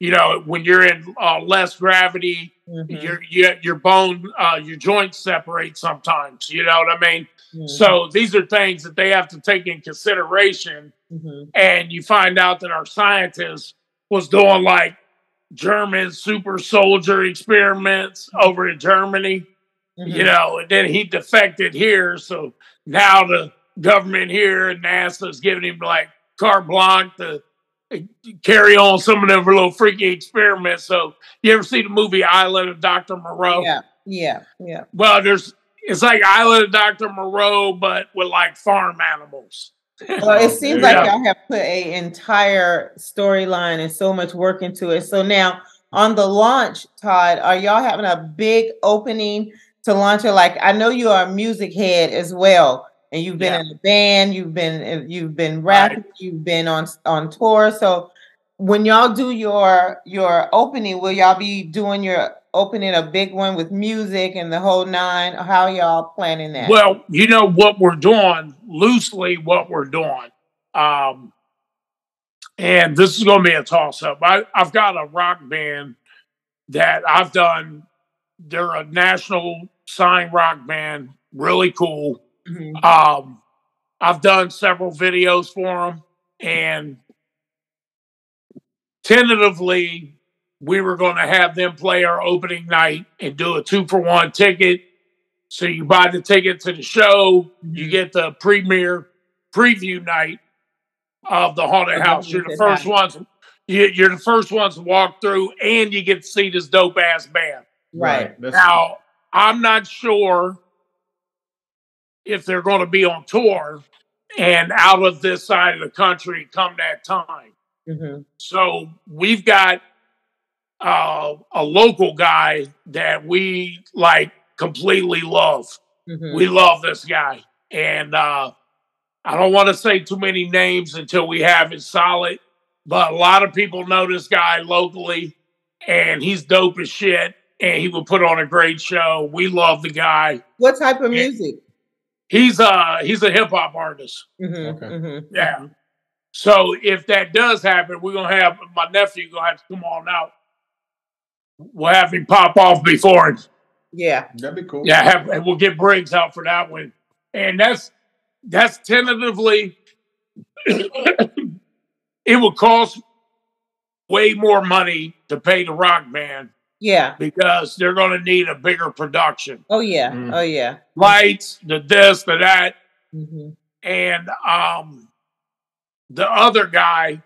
You know when you're in uh, less gravity,
Mhm.
your your your bone uh your joints separate sometimes you know what i mean
Mhm.
so these are things that they have to take in consideration
Mhm.
and you find out that our scientist was doing like german super soldier experiments over in germany you
Mhm.
know and then he defected here so now the government here and nasa is giving him like carte blanche to uh, carry on some of them little freaky experiments so you ever see the movie island of dr moreau
Yeah. Yeah. Yeah.
well, there's it's like Island of Dr. Moreau, but with like farm animals.
Well, it seems
you
like y'all have put a entire storyline and so much work into it. So now on the launch, Todd, are y'all having a big opening to launch it? Like I know you are a music head as well, and you've been
Yeah.
in a band, you've been uh, you've been rapping, you've been on on tour. So when y'all do your your opening, will y'all be doing your opening a big one with music and the whole nine? How y'all planning that?
Well, you know what we're doing, loosely what we're doing. Um, and this is going to be a toss up. I, I've got a rock band that I've done. They're a national sign rock band, really cool.
Mhm.
Um, I've done several videos for them, and tentatively, we were going to have them play our opening night and do a two for one ticket. So you buy the ticket to the show, you
Mhm.
get the premiere preview night of the haunted house. You're the first ones. you- You're the first ones to walk through, and you get to see this dope ass band.
right.
Now, I'm not sure if they're going to be on tour and out of this side of the country come that time.
Mhm.
So we've got uh, a local guy that we like completely love.
Mhm.
We love this guy. And uh, I don't want to say too many names until we have it solid, but a lot of people know this guy locally and he's dope as shit. And he will put on a great show. We love the guy.
What type of music?
He's uh he's a hip hop artist.
Mhm,
Okay.
mhm,
Yeah. So if that does happen, we're gonna have my nephew gonna have to come on out. We'll have him pop off before him.
Yeah.
that'd be cool.
Yeah, have, and we'll get Brigz out for that one. And that's that's tentatively it would cost way more money to pay the rock band
Yeah.
because they're gonna need a bigger production.
Oh yeah.
Mm.
Oh yeah.
Lights, the this, the that.
hmm
and um the other guy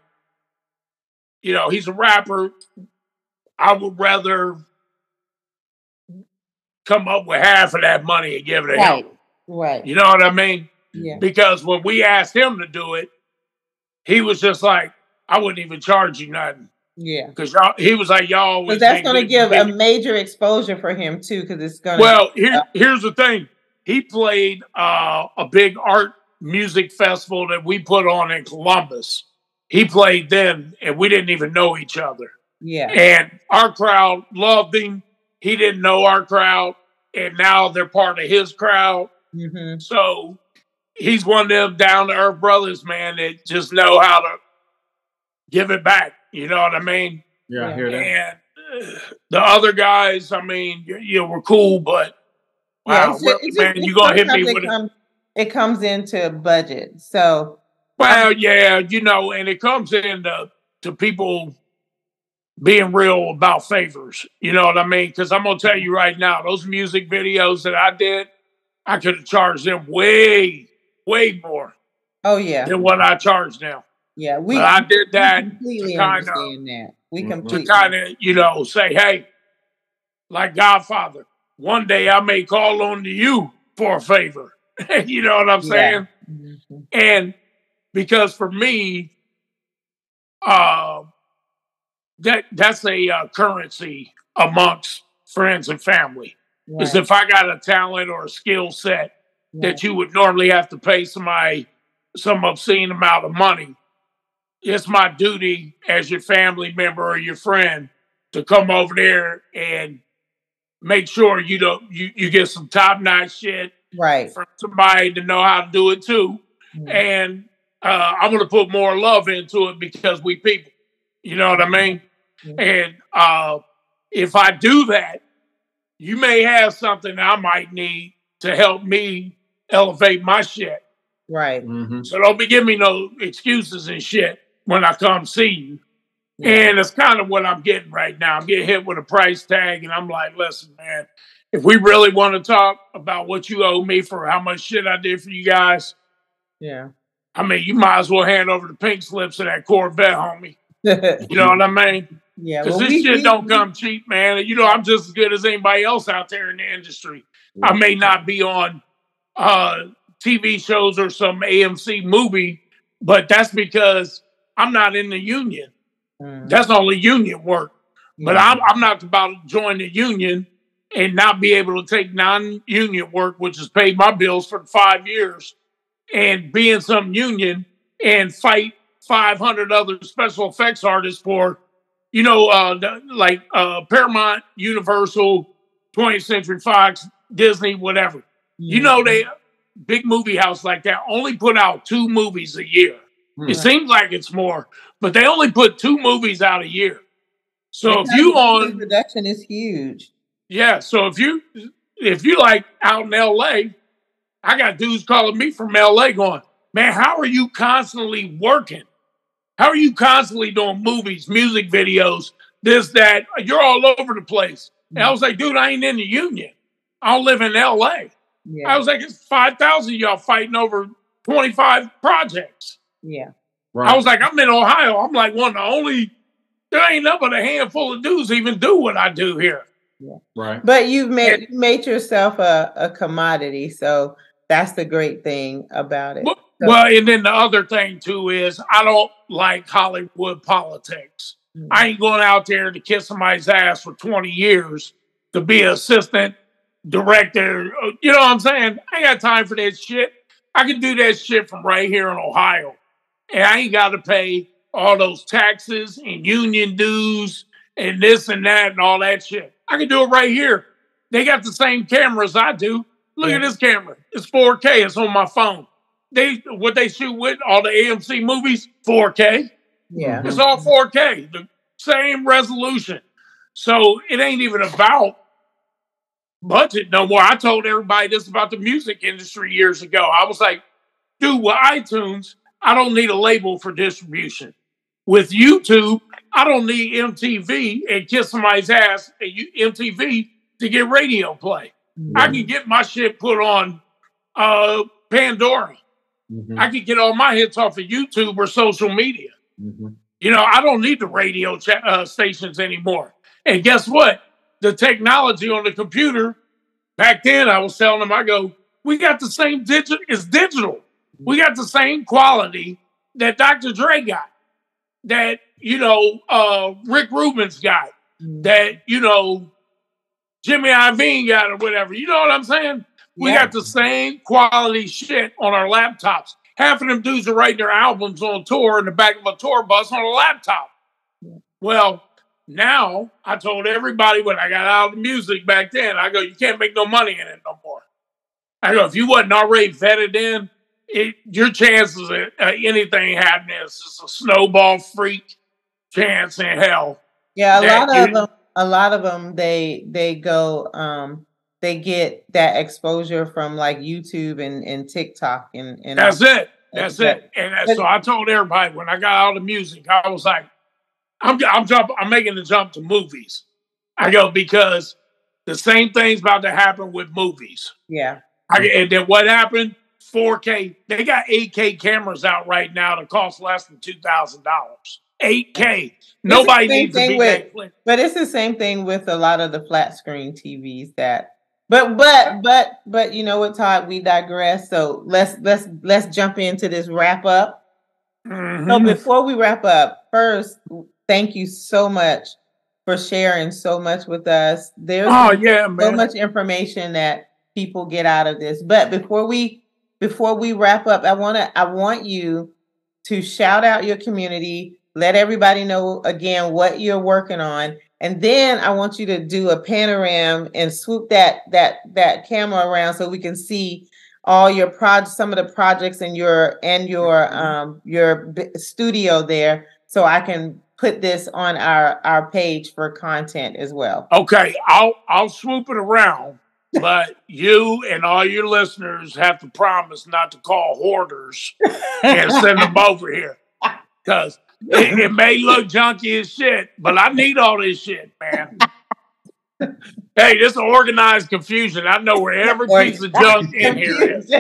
you know he's a rapper i would rather come up with half of that money and give it to
Right.
him
Right.
you know what i mean
Yeah.
because when we asked him to do it he was just like i wouldn't even charge you nothing
Yeah.
because y'all he was like y'all
Because that's going to give a major exposure for him too. Because it's going to.
Well, here, here's the thing. He played uh, a big art music festival that we put on in Columbus. He played then, and we didn't even know each other.
Yeah.
And our crowd loved him. He didn't know our crowd, and now they're part of his crowd.
hmm
So he's one of them down to earth brothers, man, that just know how to give it back. You know what I mean?
Yeah, I hear that.
And uh, the other guys, I mean, you, you know, were cool, but Wow,
it's- it's
man,
just-
you gonna hit me
it
with it.
comes, it comes into budget. So
Well, yeah, you know, and it comes into to people being real about favors. You know what I mean? Because I'm gonna tell you right now, those music videos that I did, I could have charged them way, way more
oh yeah,
than what I charge now.
yeah, we,
But I did
we
that
completely
kinda-
understand that. We
Mhm.
completely
to kind of, you know, say, hey, like Godfather, one day I may call on to you for a favor. you know what I'm
Yeah.
saying?
Mhm.
And because for me, uh, that that's a uh, currency amongst friends and family. Is
Right,
if I got a talent or a skill set
right.
that you would normally have to pay somebody some obscene amount of money, it's my duty as your family member or your friend to come over there and make sure you don't you, you get some top notch shit
right.
from somebody to know how to do it too.
Mhm.
And uh, I'm gonna put more love into it because we people. You know what I mean?
Mhm.
And uh, if I do that, you may have something I might need to help me elevate my shit.
Right.
Mhm.
So don't be giving me no excuses and shit when I come see you.
Yeah.
And it's kind of what I'm getting right now. I'm getting hit with a price tag, and I'm like, listen, man, if we really want to talk about what you owe me for how much shit I did for you guys,
Yeah.
I mean, you might as well hand over the pink slips of that Corvette, homie. You know what I mean?
Yeah.
Because
well,
this
we-
shit
we-
don't
we-
come cheap, man. You know, I'm just as good as anybody else out there in the industry. I may not be on uh, TV shows or some AMC movie, but that's because I'm not in the union.
Mhm.
That's only union work. But. I'm, I'm not about to join the union and not be able to take non-union work, which has paid my bills for five years, and be in some union and fight 500 other special effects artists for, you know, uh, the- like uh, Paramount, Universal, 20th Century Fox, Disney, whatever. You know, they big movie house like that only put out two movies a year.
Hmm.
It seems like it's more, but they only put two movies out a year. So if you on
production is huge.
yeah, so if you if you like out in LA, I got dudes calling me from LA going, man, how are you constantly working? How are you constantly doing movies, music videos, this, that? You're all over the place. And I mm. was like, dude, I ain't in the union. I don't live in LA.
Yeah.
I was like, it's 5,000 y'all fighting over 25 projects.
yeah.
Right.
I was like, I'm in Ohio. I'm like one of the only, there ain't nothing but a handful of dudes even do what I do here. Yeah.
right.
But you've made you made yourself a, a commodity, so that's the great thing about it.
Well, well, and then the other thing too is I don't like Hollywood politics.
Mhm.
I ain't going out there to kiss somebody's ass for 20 years to be an assistant director. Uh, You know what I'm saying? I ain't got time for that shit. I can do that shit from right here in Ohio. And I ain't got to pay all those taxes and union dues and this and that and all that shit. I can do it right here. They got the same cameras I do. Look at this camera. It's 4K. It's on my phone. They what they shoot with all the AMC movies 4K.
yeah.
It's all 4K, the same resolution. So it ain't even about budget no more. I told everybody this about the music industry years ago. I was like, dude, with iTunes, I don't need a label for distribution. With YouTube, I don't need MTV and kiss somebody's ass at MTV to get radio play. I can get my shit put on uh, Pandora.
Mhm.
I can get all my hits off of YouTube or social media.
Mhm.
You know, I don't need the radio cha- uh, stations anymore. And guess what? The technology on the computer, back then I was telling them, I go, we got the same digital, it's digital. We got the same quality that Dr. Dre got, that, you know, uh, Rick Rubin's got, that, you know, Jimmy Iovine got or whatever. You know what I'm saying? We
Yeah.
got the same quality shit on our laptops. Half of them dudes are writing their albums on tour in the back of a tour bus on a laptop. Well, now I told everybody when I got out of the music back then, I go, you can't make no money in it no more. I go, if you wasn't already vetted in, it, your chances of uh, anything happening is just a snowball freak chance in hell.
Yeah, a lot of them. A lot of them. They they go. Um, they get that exposure from like YouTube and, and TikTok and, and
that's it. That's it. And that's, so I told everybody when I got out of music, I was like, I'm I'm jump, I'm making the jump to movies. I go because the same thing's about to happen with movies.
Yeah.
I, and then what happened? 4K. They got 8K cameras out right now that cost less than two thousand dollars. 8K. Nobody needs to be
with, But it's the same thing with a lot of the flat screen TVs that but but but but you know what, Todd, we digress. So let's let's let's jump into this wrap up. Mm-hmm. So before we wrap up, first, thank you so much for sharing so much with us. There's
oh, yeah,
so man. much information that people get out of this. But before we before we wrap up, I want to I want you to shout out your community, let everybody know again what you're working on, and then I want you to do a panorama and swoop that that that camera around so we can see all your projects, some of the projects in your and your mm-hmm. um your studio there, so I can put this on our our page for content as well.
Okay, I'll I'll swoop it around but you and all your listeners have to promise not to call hoarders and send them over here because it, it, may look junky as shit, but I need all this shit, man. hey, this is organized confusion. I know where every piece of junk in here is.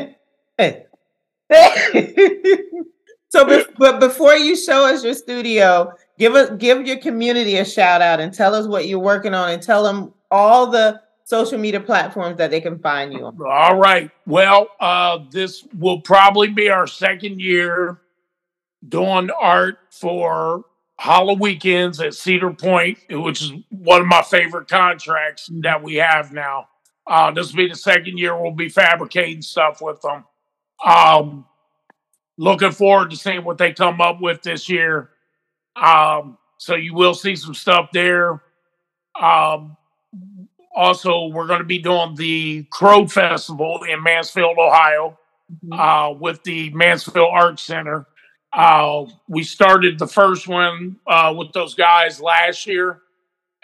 so, but before you show us your studio, give us give your community a shout out and tell us what you're working on, and tell them all the social media platforms that they can find you on?
All right. Well, uh, this will probably be our second year doing art for HalloWeekends at Cedar Point, which is one of my favorite contracts that we have now. Uh, this will be the second year we'll be fabricating stuff with them. Um, looking forward to seeing what they come up with this year. Um, so you will see some stuff there. Um, also, we're going to be doing the Crow Festival in Mansfield, Ohio, mm-hmm. uh, with the Mansfield Art Center. Uh, we started the first one uh, with those guys last year,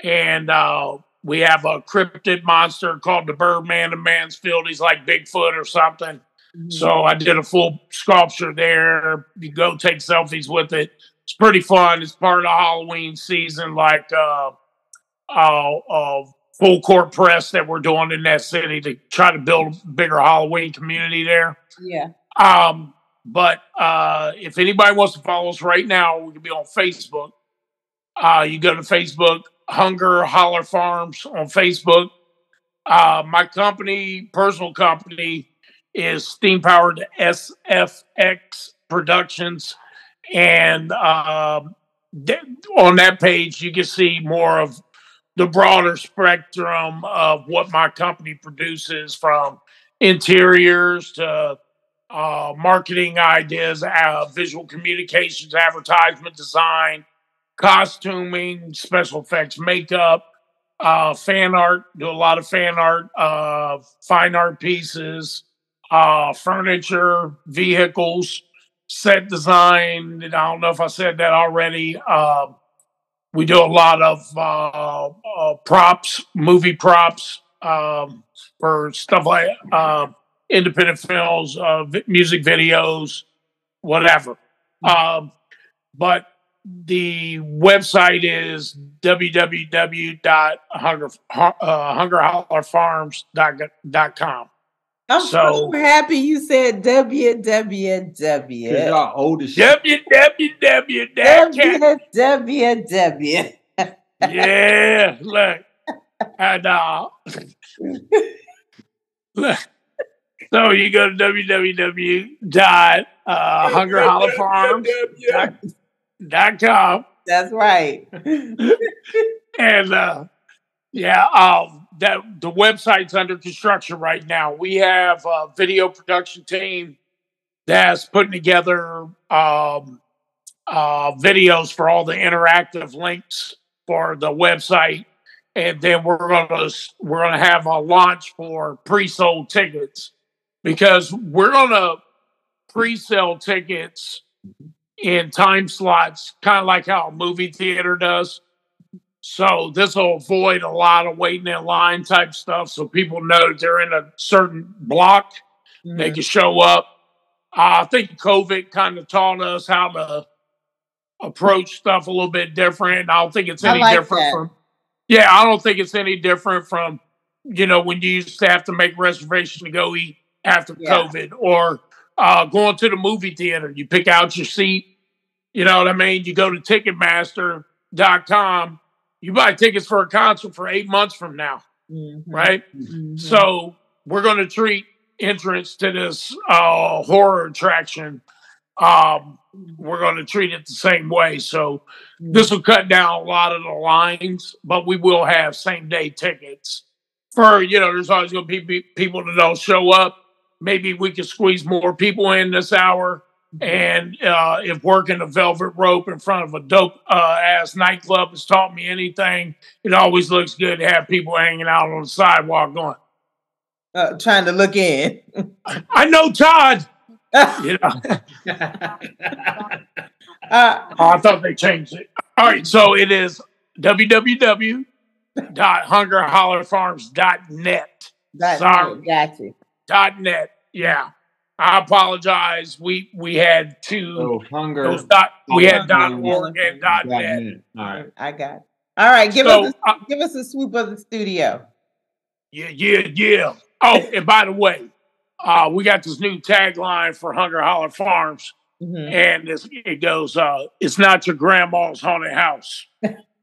and uh, we have a cryptid monster called the Birdman of Mansfield. He's like Bigfoot or something. Mm-hmm. So I did a full sculpture there. You go take selfies with it. It's pretty fun. It's part of the Halloween season, like uh, uh, full court press that we're doing in that city to try to build a bigger Halloween community there.
Yeah.
Um, but uh, if anybody wants to follow us right now, we can be on Facebook. Uh, you go to Facebook, Hunger Holler Farms on Facebook. Uh, my company, personal company, is steam powered SFX Productions. And uh, on that page, you can see more of the broader spectrum of what my company produces from interiors to uh, marketing ideas, uh, visual communications, advertisement design, costuming, special effects, makeup, uh, fan art, do a lot of fan art, uh, fine art pieces, uh, furniture, vehicles, set design. I don't know if I said that already. Uh, we do a lot of uh, uh, props, movie props um, for stuff like uh, independent films, uh, music videos, whatever. Um, but the website is www.hungerhollerfarms.com.
I'm so, so happy you said www.
Y'all old as
shit. www.
www.
yeah, look. And uh, look. So you go to www dot uh,
That's right.
and uh, yeah, um, that the website's under construction right now. We have a video production team that's putting together um, uh, videos for all the interactive links for the website, and then we're gonna we're gonna have a launch for pre-sold tickets because we're gonna pre-sell tickets in time slots, kind of like how a movie theater does. So this will avoid a lot of waiting in line type stuff. So people know that they're in a certain block, they
Mhm.
can show up. Uh, I think COVID kind of taught us how to approach stuff a little bit different. I don't think it's any
like
different
that.
from. Yeah, I don't think it's any different from, you know, when you used to have to make reservation to go eat after
Yeah.
COVID, or uh, going to the movie theater. You pick out your seat. You know what I mean? You go to Ticketmaster.com. You buy tickets for a concert for eight months from now,
Mhm.
right?
Mhm.
So we're going to treat entrance to this uh, horror attraction. Um, we're going to treat it the same way. So this will cut down a lot of the lines, but we will have same day tickets. For you know, there's always going to be people that don't show up. Maybe we could squeeze more people in this hour. And uh, if working a velvet rope in front of a dope uh, ass nightclub has taught me anything, it always looks good to have people hanging out on the sidewalk going,
Uh, trying to look in.
I know Todd. You know,
uh,
Oh, I thought they changed it. All right, so it is www.hungerhollerfarms.net.
got
Sorry.
Got you.
Dot net. Yeah. I apologize. We we had two
So hunger.
those dot we had dot org and dot
dot
net.
net. All right.
I got. It. All right, give
So,
us a,
uh,
give us a swoop of the studio.
Yeah, yeah, yeah. Oh, and by the way, uh, we got this new tagline for Hunger Holler Farms,
Mhm.
and it goes, uh, "It's not your grandma's haunted house,"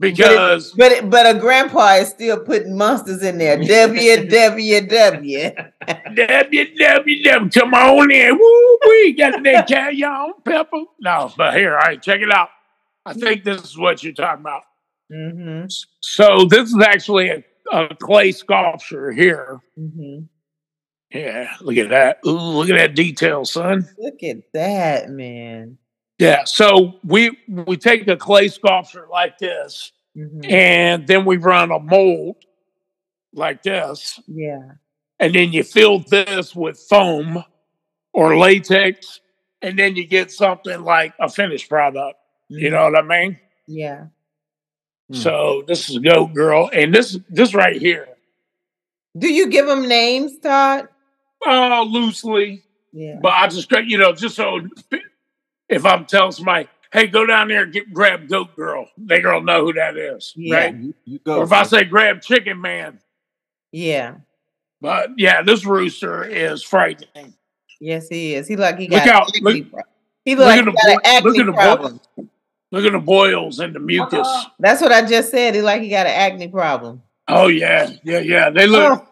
because
But it, but a grandpa is still putting monsters in there. www.
www. Come on in. Woo we got that cayenne pepper. No, but here, all right, check it out. I think this is what you're talking about.
hmm
So this is actually a, a clay sculpture here.
hmm
Yeah, look at that. Ooh, look at that detail, son.
Look at that, man.
Yeah. So we we take a clay sculpture like this,
Mhm.
and then we run a mold like this,
Yeah.
and then you fill this with foam or latex, and then you get something like a finished product. You know what I mean?
Yeah.
Hmm.
So this is Goat Girl, and this this right here,
Do you give them names, Todd?
uh, loosely,
Yeah.
but I just you know just so if I'm telling somebody, hey, go down there and get grab Goat Girl, they gonna know who that is,
Yeah.
right?
You, you go.
Or if I say grab Chicken Man,
Yeah.
but yeah, this rooster is frightening.
Yes, he is. He like he
Look
got
out,
acne
look-
pro- he look like
look
he
at
got
the
an
bo- look
acne
at bo- Look at the boils and the mucus. Uh-huh.
That's what I just said. He like he got an acne problem.
Oh yeah, yeah, yeah. They look
Oh,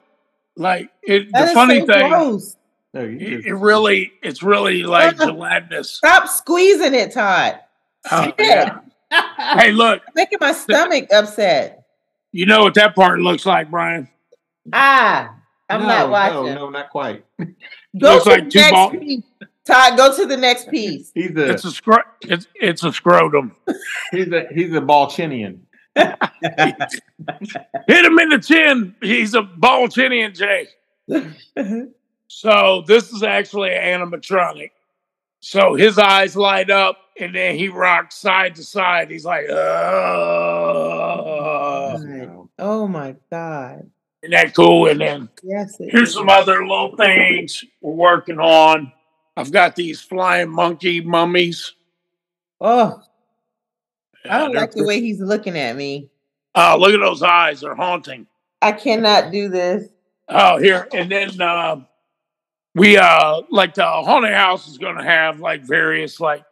like it.
that
The funny
so
thing,
gross.
No, you
it,
just-
it really, it's really like gelatinous.
Stop squeezing it, Todd.
Oh, yeah. Hey, look,
Making my stomach upset.
you know what that part looks like, Brian?
Ah, I'm
no,
not watching.
No, no, not quite.
Go
Looks
to
like
the
two
next
ball-
piece. Todd, go to the next piece.
He's a
It's a scro- it's, it's a scrotum.
he's a he's a Balchinian.
Hit him in the chin. He's a ball chinian Jay. So this is actually an animatronic. So his eyes light up and then he rocks side to side. He's like, uh
God. oh my God.
isn't that cool? And then
Yes.
here's
is.
some other little things we're working on. I've got these flying monkey mummies.
Oh, I don't like the way he's looking at me.
Oh, look at those eyes. They're haunting.
I cannot do this.
Oh, here. And then uh, we, uh, like the haunted house is going to have like various, like,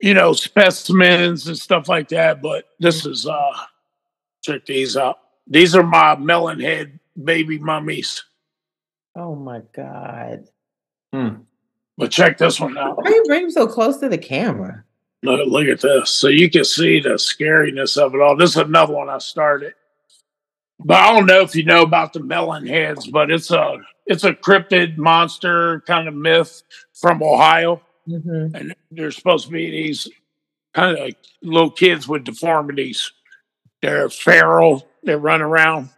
you know, specimens and stuff like that. But this is, uh, check these out. These are my melon head baby mummies.
Oh my God.
But check this one out.
Why are you bring him so close to the camera?
Look, look at this. So you can see the scariness of it all. This is another one I started. But I don't know if you know about the melon heads, but it's a it's a cryptid monster kind of myth from Ohio.
Mm-hmm.
And they're supposed to be these kind of like little kids with deformities. They're feral, they run around.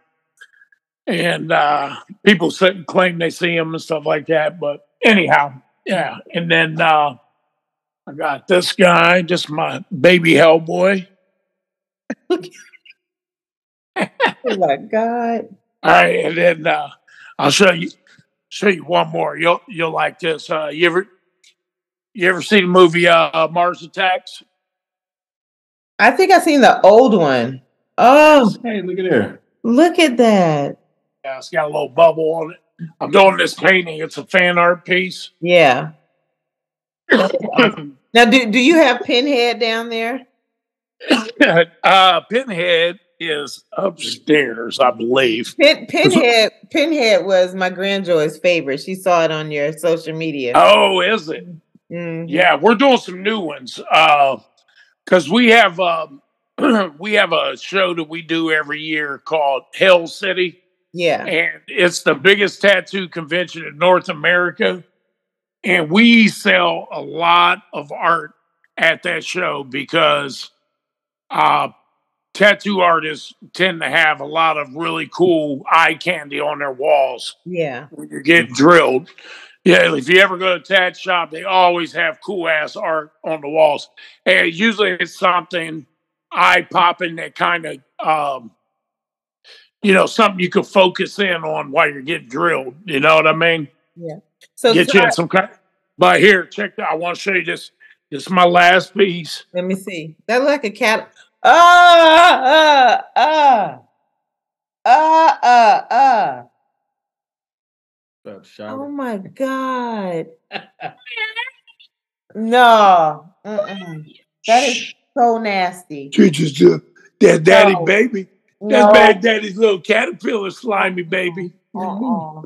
And uh people sit and claim they see them and stuff like that. But anyhow, yeah. And then uh I got this guy, just my baby Hellboy.
oh my god!
All right, and then uh, I'll show you show you one more. You'll you'll like this. Uh, you ever you ever seen the movie uh, Mars Attacks?
I think I seen the old one. Oh,
Hey, look at there.
look at that!
Yeah, it's got a little bubble on it. I'm doing this painting. It's a fan art piece.
Yeah. Now, do do you have Pinhead down there?
uh, Pinhead is upstairs, I believe.
Pin, Pinhead Pinhead was my grandjoy's favorite. She saw it on your social media.
Oh, is it?
Mhm.
Yeah, we're doing some new ones. Uh, because we have um, we have a show that we do every year called Hell City,
Yeah.
and it's the biggest tattoo convention in North America. And we sell a lot of art at that show because uh, tattoo artists tend to have a lot of really cool eye candy on their walls
Yeah.
when you're getting drilled. Yeah, if you ever go to a tat shop, they always have cool ass art on the walls. And usually it's something eye popping that kind of, um, you know, something you could focus in on while you're getting drilled. You know what I mean? Yeah.
So,
Get
so
you
I-
in some kind. But here, check that. I want to show you this. This is my last piece.
let me see. That look like a cat. Ah, ah, ah, ah, ah, ah.
About
Oh my god. No. Mm-mm. That is so nasty.
Teacher's that daddy
No.
baby.
No.
That's bad daddy's little caterpillar slimy baby.
Uh-uh.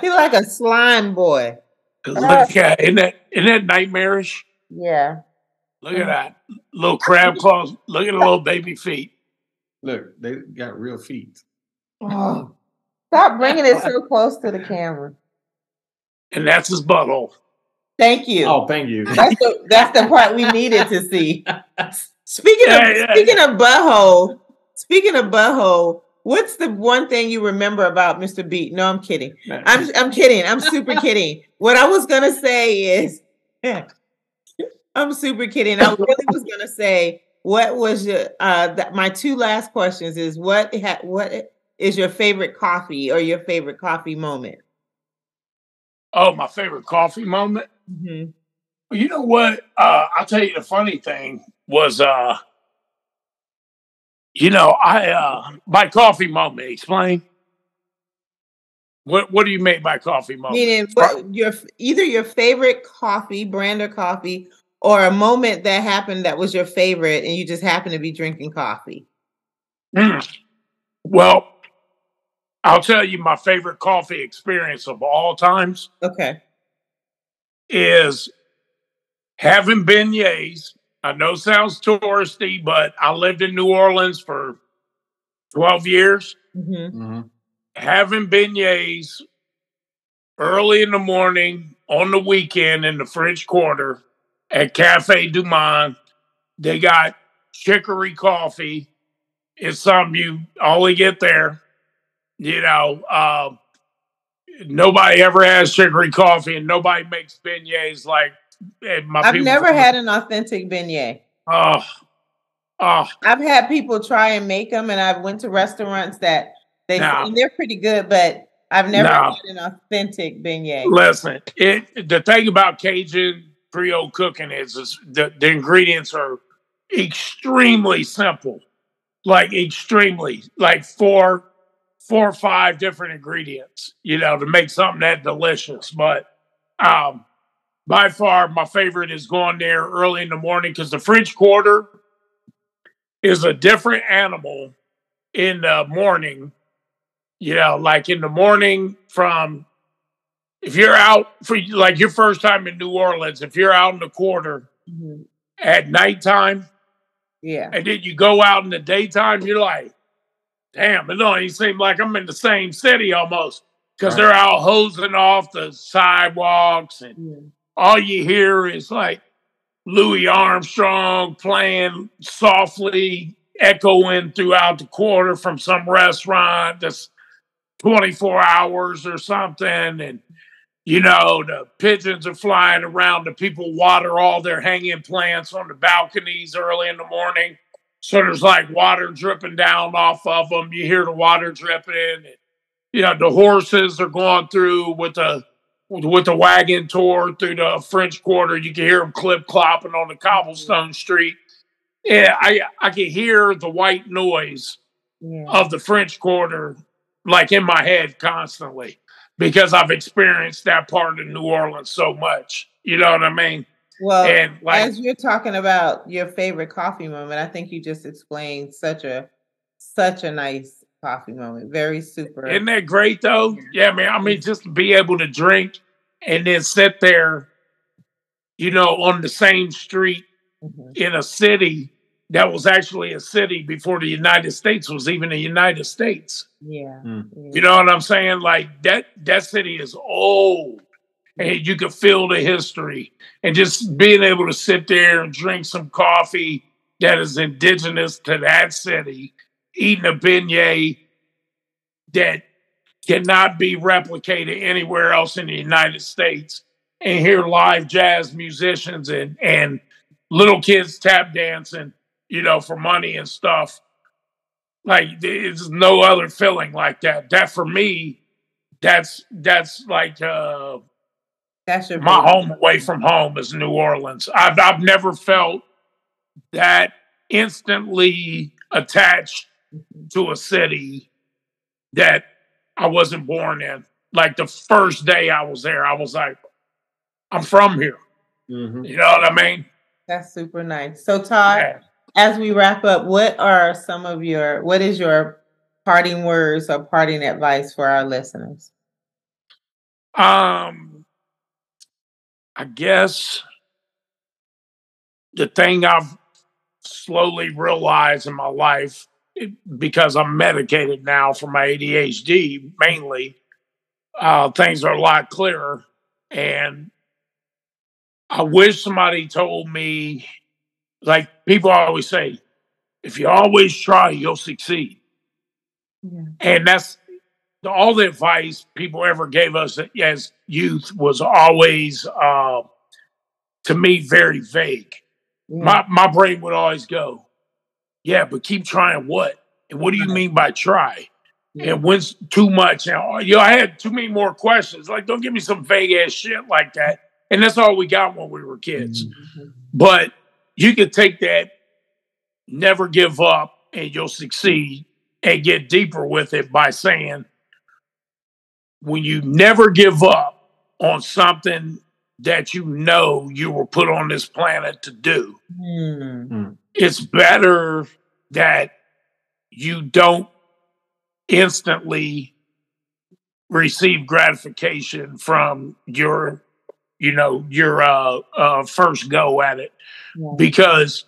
He like a slime boy.
Look at isn't that isn't that nightmarish?
Yeah.
Look at that little crab claws. Look at the little baby feet.
Look, they got real feet.
Oh. Stop bringing it so close to the camera.
And that's his butthole.
Thank you.
Oh, thank you.
That's the that's the part we needed to see. Speaking of
Yeah, yeah,
speaking of butthole, speaking of butthole, what's the one thing you remember about Mr. Beat? No, I'm kidding. I'm I'm kidding. I'm super kidding. What I was gonna say is, I'm super kidding. I really was gonna say, what was your uh? That my two last questions is what ha, what is your favorite coffee or your favorite coffee moment?
Oh, my favorite coffee moment.
Mhm.
You know what? Uh, I'll tell you the funny thing was uh you know, I uh by coffee moment, explain. What what do you mean by coffee moment?
Meaning, what, your either your favorite coffee brand or coffee, or a moment that happened that was your favorite, and you just happen to be drinking coffee.
Mm. Well, I'll tell you my favorite coffee experience of all times
Okay.
is having beignets. I know it sounds touristy, but I lived in New Orleans for 12 years.
hmm
hmm
Having beignets early in the morning on the weekend in the French Quarter at Cafe Du Monde. They got chicory coffee. It's something you only get there. You know, um, nobody ever has chicory coffee, and nobody makes beignets like eh, my.
I've never
from-
had an authentic beignet.
Oh, oh,
I've had people try and make them, and I've went to restaurants that they
No.
they're pretty good, but I've never
No.
had an authentic beignet.
listen. It the thing about Cajun Creole cooking is, is the, the ingredients are extremely simple, like extremely, like four, four or five different ingredients, you know, to make something that delicious. But um, by far, my favorite is going there early in the morning because the French Quarter is a different animal in the morning. You know, like in the morning from if you're out for like your first time in New Orleans, if you're out in the quarter
Mhm.
at nighttime
Yeah.
and then you go out in the daytime, you're like, damn, it don't even seem like I'm in the same city almost. Because
Right.
they're out hosing off the sidewalks and all you hear is like Louis Armstrong playing softly, echoing throughout the quarter from some restaurant that's 24 hours or something. And, you know, the pigeons are flying around. The people water all their hanging plants on the balconies early in the morning. So there's like water dripping down off of them. You hear the water dripping. And, you know, the horses are going through with the with the wagon tour through the French Quarter. You can hear them clip clopping on the mm-hmm. cobblestone street. Yeah, I I can hear the white noise
Yeah.
of the French Quarter like in my head constantly because I've experienced that part of New Orleans so much. You know what I mean?
Well,
and like
as you're talking about your favorite coffee moment, I think you just explained such a such a nice coffee moment. Very super.
Isn't that great though? Yeah, man. I mean, just be able to drink and then sit there, you know, on the same street
Mhm.
in a city that was actually a city before the United States was even the United States.
Yeah.
Mm.
You know what I'm saying? Like that that city is old. And you can feel the history. And just being able to sit there and drink some coffee that is indigenous to that city, eating a beignet that cannot be replicated anywhere else in the United States, and hear live jazz musicians and and little kids tap dancing, you know, for money and stuff. Like there's no other feeling like that. That for me, that's that's like uh
That's your
my
favorite.
home away from home is New Orleans. I've I've never felt that instantly attached to a city that I wasn't born in. Like the first day I was there, I was like, I'm from here.
Mhm.
You know what I mean?
That's super nice. So Todd,
Yeah.
As we wrap up, what are some of your what is your parting words or parting advice for our listeners?
Um, I guess the thing I've slowly realized in my life, because I'm medicated now for my ADHD mainly, uh, things are a lot clearer. And I wish somebody told me, like people always say, if you always try, you'll succeed.
Yeah.
And that's the, all the advice people ever gave us as youth was always, uh, to me, very vague.
Yeah.
My my brain would always go, "Yeah, but keep trying what? And what do you mean by try?
Yeah.
And when's too much?" And you know, I had too many more questions. Like, don't give me some vague ass shit like that. And that's all we got when we were kids.
Mhm.
But you could take that, never give up, and you'll succeed and get deeper with it by saying, when you never give up on something that you know you were put on this planet to do,
Hmm.
it's better that you don't instantly receive gratification from your you know your uh, uh first go at it
Yeah.
because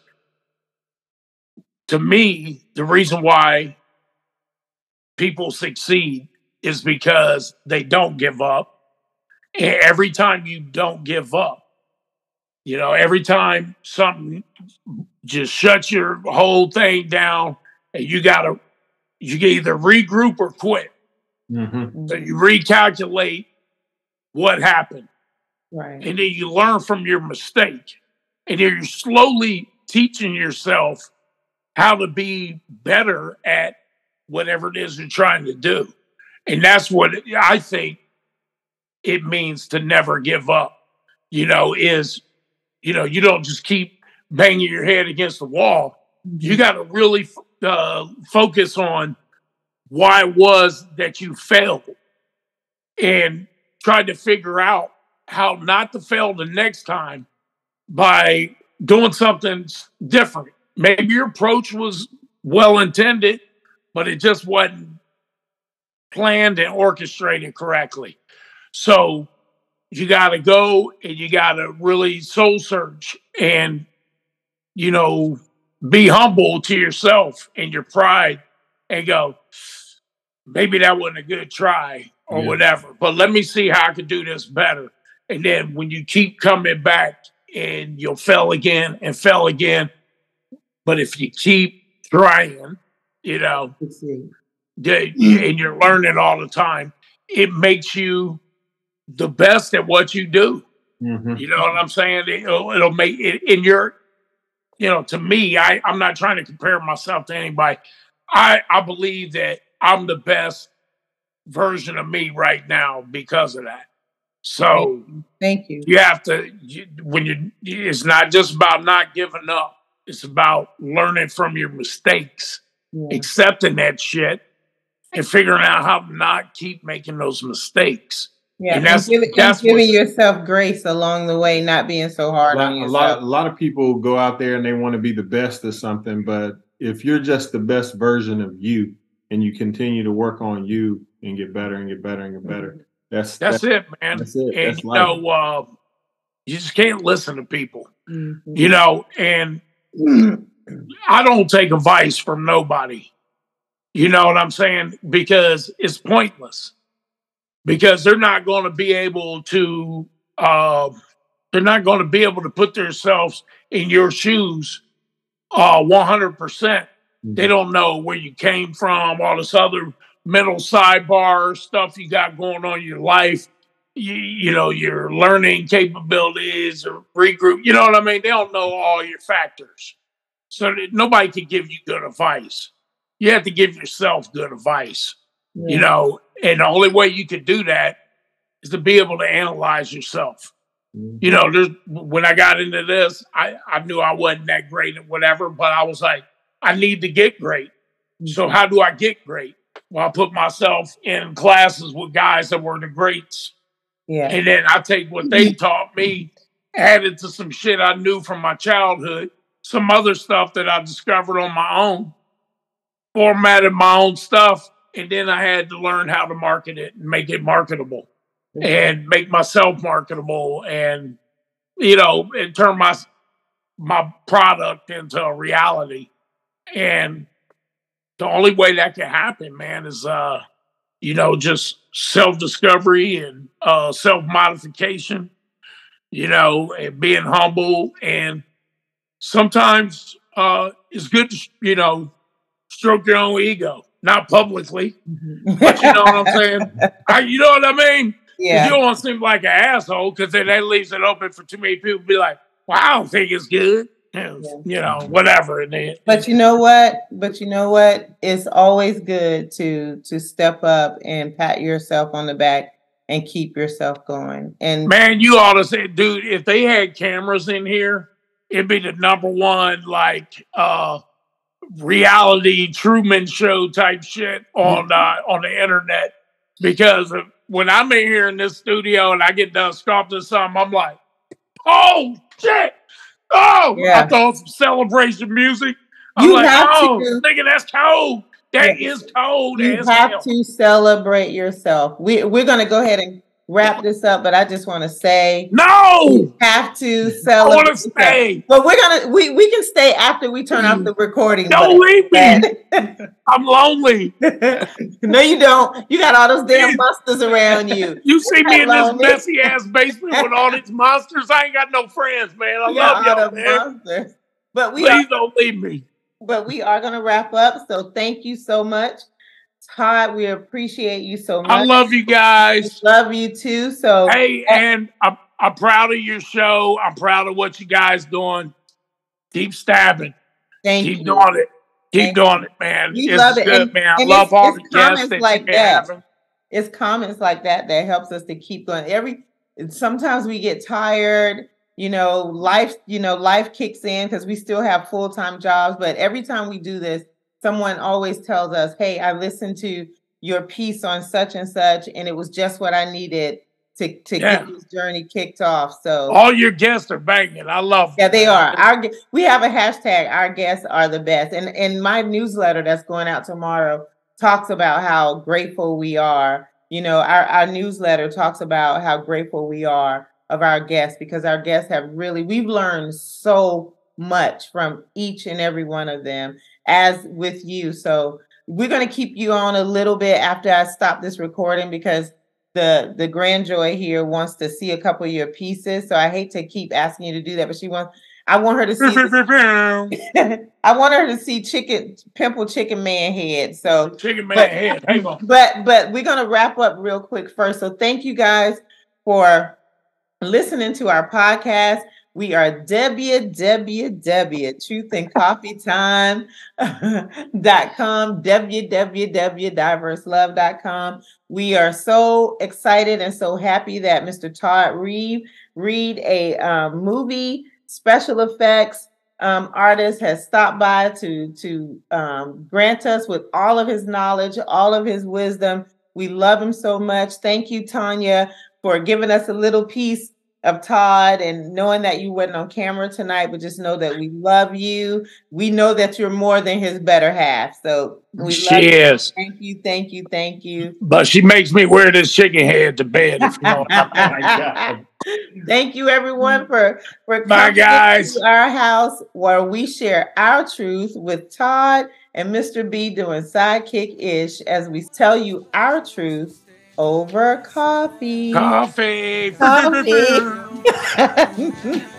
to me the reason why people succeed is because they don't give up and every time you don't give up you know every time something just shuts your whole thing down and you gotta you can either regroup or quit
Mhm.
so you recalculate what happened
Right.
and then you learn from your mistake and you're slowly teaching yourself how to be better at whatever it is you're trying to do. And that's what i think it means to never give up you know is you know you don't just keep banging your head against the wall. You got to really uh, focus on why it was that you failed and try to figure out how not to fail the next time by doing something different. Maybe your approach was well intended, but it just wasn't planned and orchestrated correctly. So you got to go and you got to really soul search and, you know, be humble to yourself and your pride and go, maybe that wasn't a good try or
Yeah.
whatever, but let me see how I could do this better. And then when you keep coming back and you'll fail again and fail again, but if you keep trying, you know, and you're learning all the time, it makes you the best at what you do.
Mhm.
You know what I'm saying? It'll, it'll make it in your you know, to me, I, I'm not trying to compare myself to anybody. I, I believe that I'm the best version of me right now because of that. So
Thank you.
you have to you, when you it's not just about not giving up. It's about learning from your mistakes,
Yeah.
accepting that shit, and figuring out how to not keep making those mistakes.
Yeah,
And
and,
that's-
giving, and giving yourself grace along the way, not being so hard
lot,
on
a lot, a lot of people go out there and they want to be the best of something, but if you're just the best version of you and you continue to work on you and get better and get better and get better, mm-hmm. That's
That's it, man.
That's it.
And
That's
you
life.
know, uh, you just can't listen to people.
Mhm.
You know, and I don't take advice from nobody. You know what I'm saying? Because it's pointless. Because they're not going to be able to. Uh, they're not going to be able to put themselves in your shoes. Uh, 100. percent They don't know where you came from. All this other mental sidebar stuff you got going on in your life. You, you know your learning capabilities or regroup. You know what I mean? They don't know all your factors. So that nobody can give you good advice. You have to give yourself good advice, you know, and the only way you can do that is to be able to analyze yourself.
Mhm.
You know, there's when I got into this, I, I knew I wasn't that great at whatever, but I was like, I need to get great. So how do I get great? Well, I put myself in classes with guys that were the greats.
yeah.
And then I take what they mm-hmm. taught me, added to some shit I knew from my childhood, some other stuff that I discovered on my own, formatted my own stuff, and then I had to learn how to market it and make it marketable mm-hmm. and make myself marketable and you know, and turn my my product into a reality. And the only way that can happen, man, is uh, you know, just self-discovery and uh self-modification, you know, and being humble and sometimes uh it's good to you know stroke your own ego, not publicly, but you know what I'm saying? I, you know what I mean?
yeah.
You don't want to seem like an asshole because then that leaves it open for too many people to be like, well, I don't think it's good. You know, you know, whatever. And then,
But you know what? But you know what? It's always good to to step up and pat yourself on the back and keep yourself going. And
man, you ought to say, dude, if they had cameras in here, it'd be the number one, like, uh, reality Truman Show type shit on uh, on the internet. Because when I'm in here in this studio and I get done sculpting something, I'm like, oh shit, oh,
Yeah.
I thought some celebration music. I'm
You
like,
have
oh,
to.
nigga, that's cold. That
Yeah.
is cold
you have
hell.
to celebrate yourself. We we're gonna go ahead and wrap this up, but I just want to say
No,
have to
sell.
I
want to stay.
But we're gonna we we can stay after we turn off the mm-hmm. recording.
Don't leave me. I'm lonely.
no, you don't. You got all those damn monsters around you.
You see me in this messy ass basement with all these monsters. I ain't got no friends, man. I
You
love y'all, man.
monsters. But we are,
Please don't leave me.
but we are gonna wrap up. So thank you so much, Todd. We appreciate you so much.
I love you guys.
Love you too. So
Hey, and I'm, I'm proud of your show. I'm proud of what you guys doing. Keep stabbing.
thank you.
Keep
you.
doing it. Keep
Thank
doing it, man.
We
it's
love it.
good,
And-
man. I
and
love all the guests
comments
that
like
you
that.
having.
it's comments like that that helps us to keep going every sometimes we get tired you know life you know life kicks in because we still have full-time jobs but every time we do this someone always tells us hey i listened to your piece on such and such and it was just what i needed to to
Yeah.
get this journey kicked off so
All your guests are banging. I love
yeah,
them,
they are. Our we have a hashtag. Our guests are the best, and and my newsletter that's going out tomorrow talks about how grateful we are. You know, our our newsletter talks about how grateful we are of our guests because our guests have really we've learned so much from each and every one of them, as with you. So we're going to keep you on a little bit after I stop this recording because the the grand joy here wants to see a couple of your pieces. So I hate to keep asking you to do that, but she wants. I want her to see. I want her to see chicken pimple chicken man head. So
Chicken man
But-
head. Hang on.
but but we're gonna wrap up real quick first. So thank you guys for listening to our podcast. We are www.truthandcoffeetime.com, www.diverseluv.com. We are so excited and so happy that Mr. Todd Reed, Reed a um, movie special effects um, artist, has stopped by to, to um, grant us with all of his knowledge, all of his wisdom. We love him so much. Thank you, Tanya, for giving us a little piece of Todd and knowing that you were not on camera tonight, but just know that we love you. We know that you're more than his better half. So we
she
love
is.
You. Thank you, thank you, thank you.
But she makes me wear this chicken head to bed. If you know
thank you, everyone, for for
coming guys.
to our house where we share our truth with Todd and Mr. B doing sidekick ish as we tell you our truth over coffee.
Coffee.
Coffee.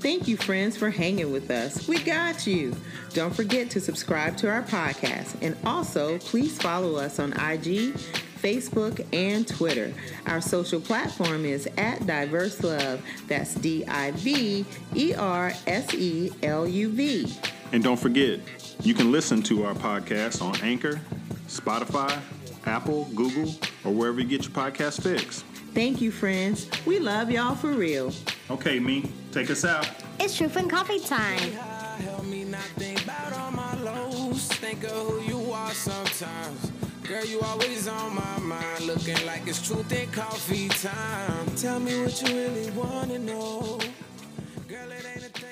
Thank you, friends, for hanging with us. We got you. Don't forget to subscribe to our podcast. And also, please follow us on IG, Facebook, and Twitter. Our social platform is at DiverseLuv. That's D I V E R S E L U V.
And don't forget, you can listen to our podcast on Anchor, Spotify, Apple, Google, or wherever you get your podcast fix.
Thank you, friends. We love y'all for real.
Okay, me, take us out.
It's Truth and Coffee time.
Think of who you are sometimes. Girl, you always on my mind, looking like it's truth and coffee time. Tell me what you really wanna know. Girl, it ain't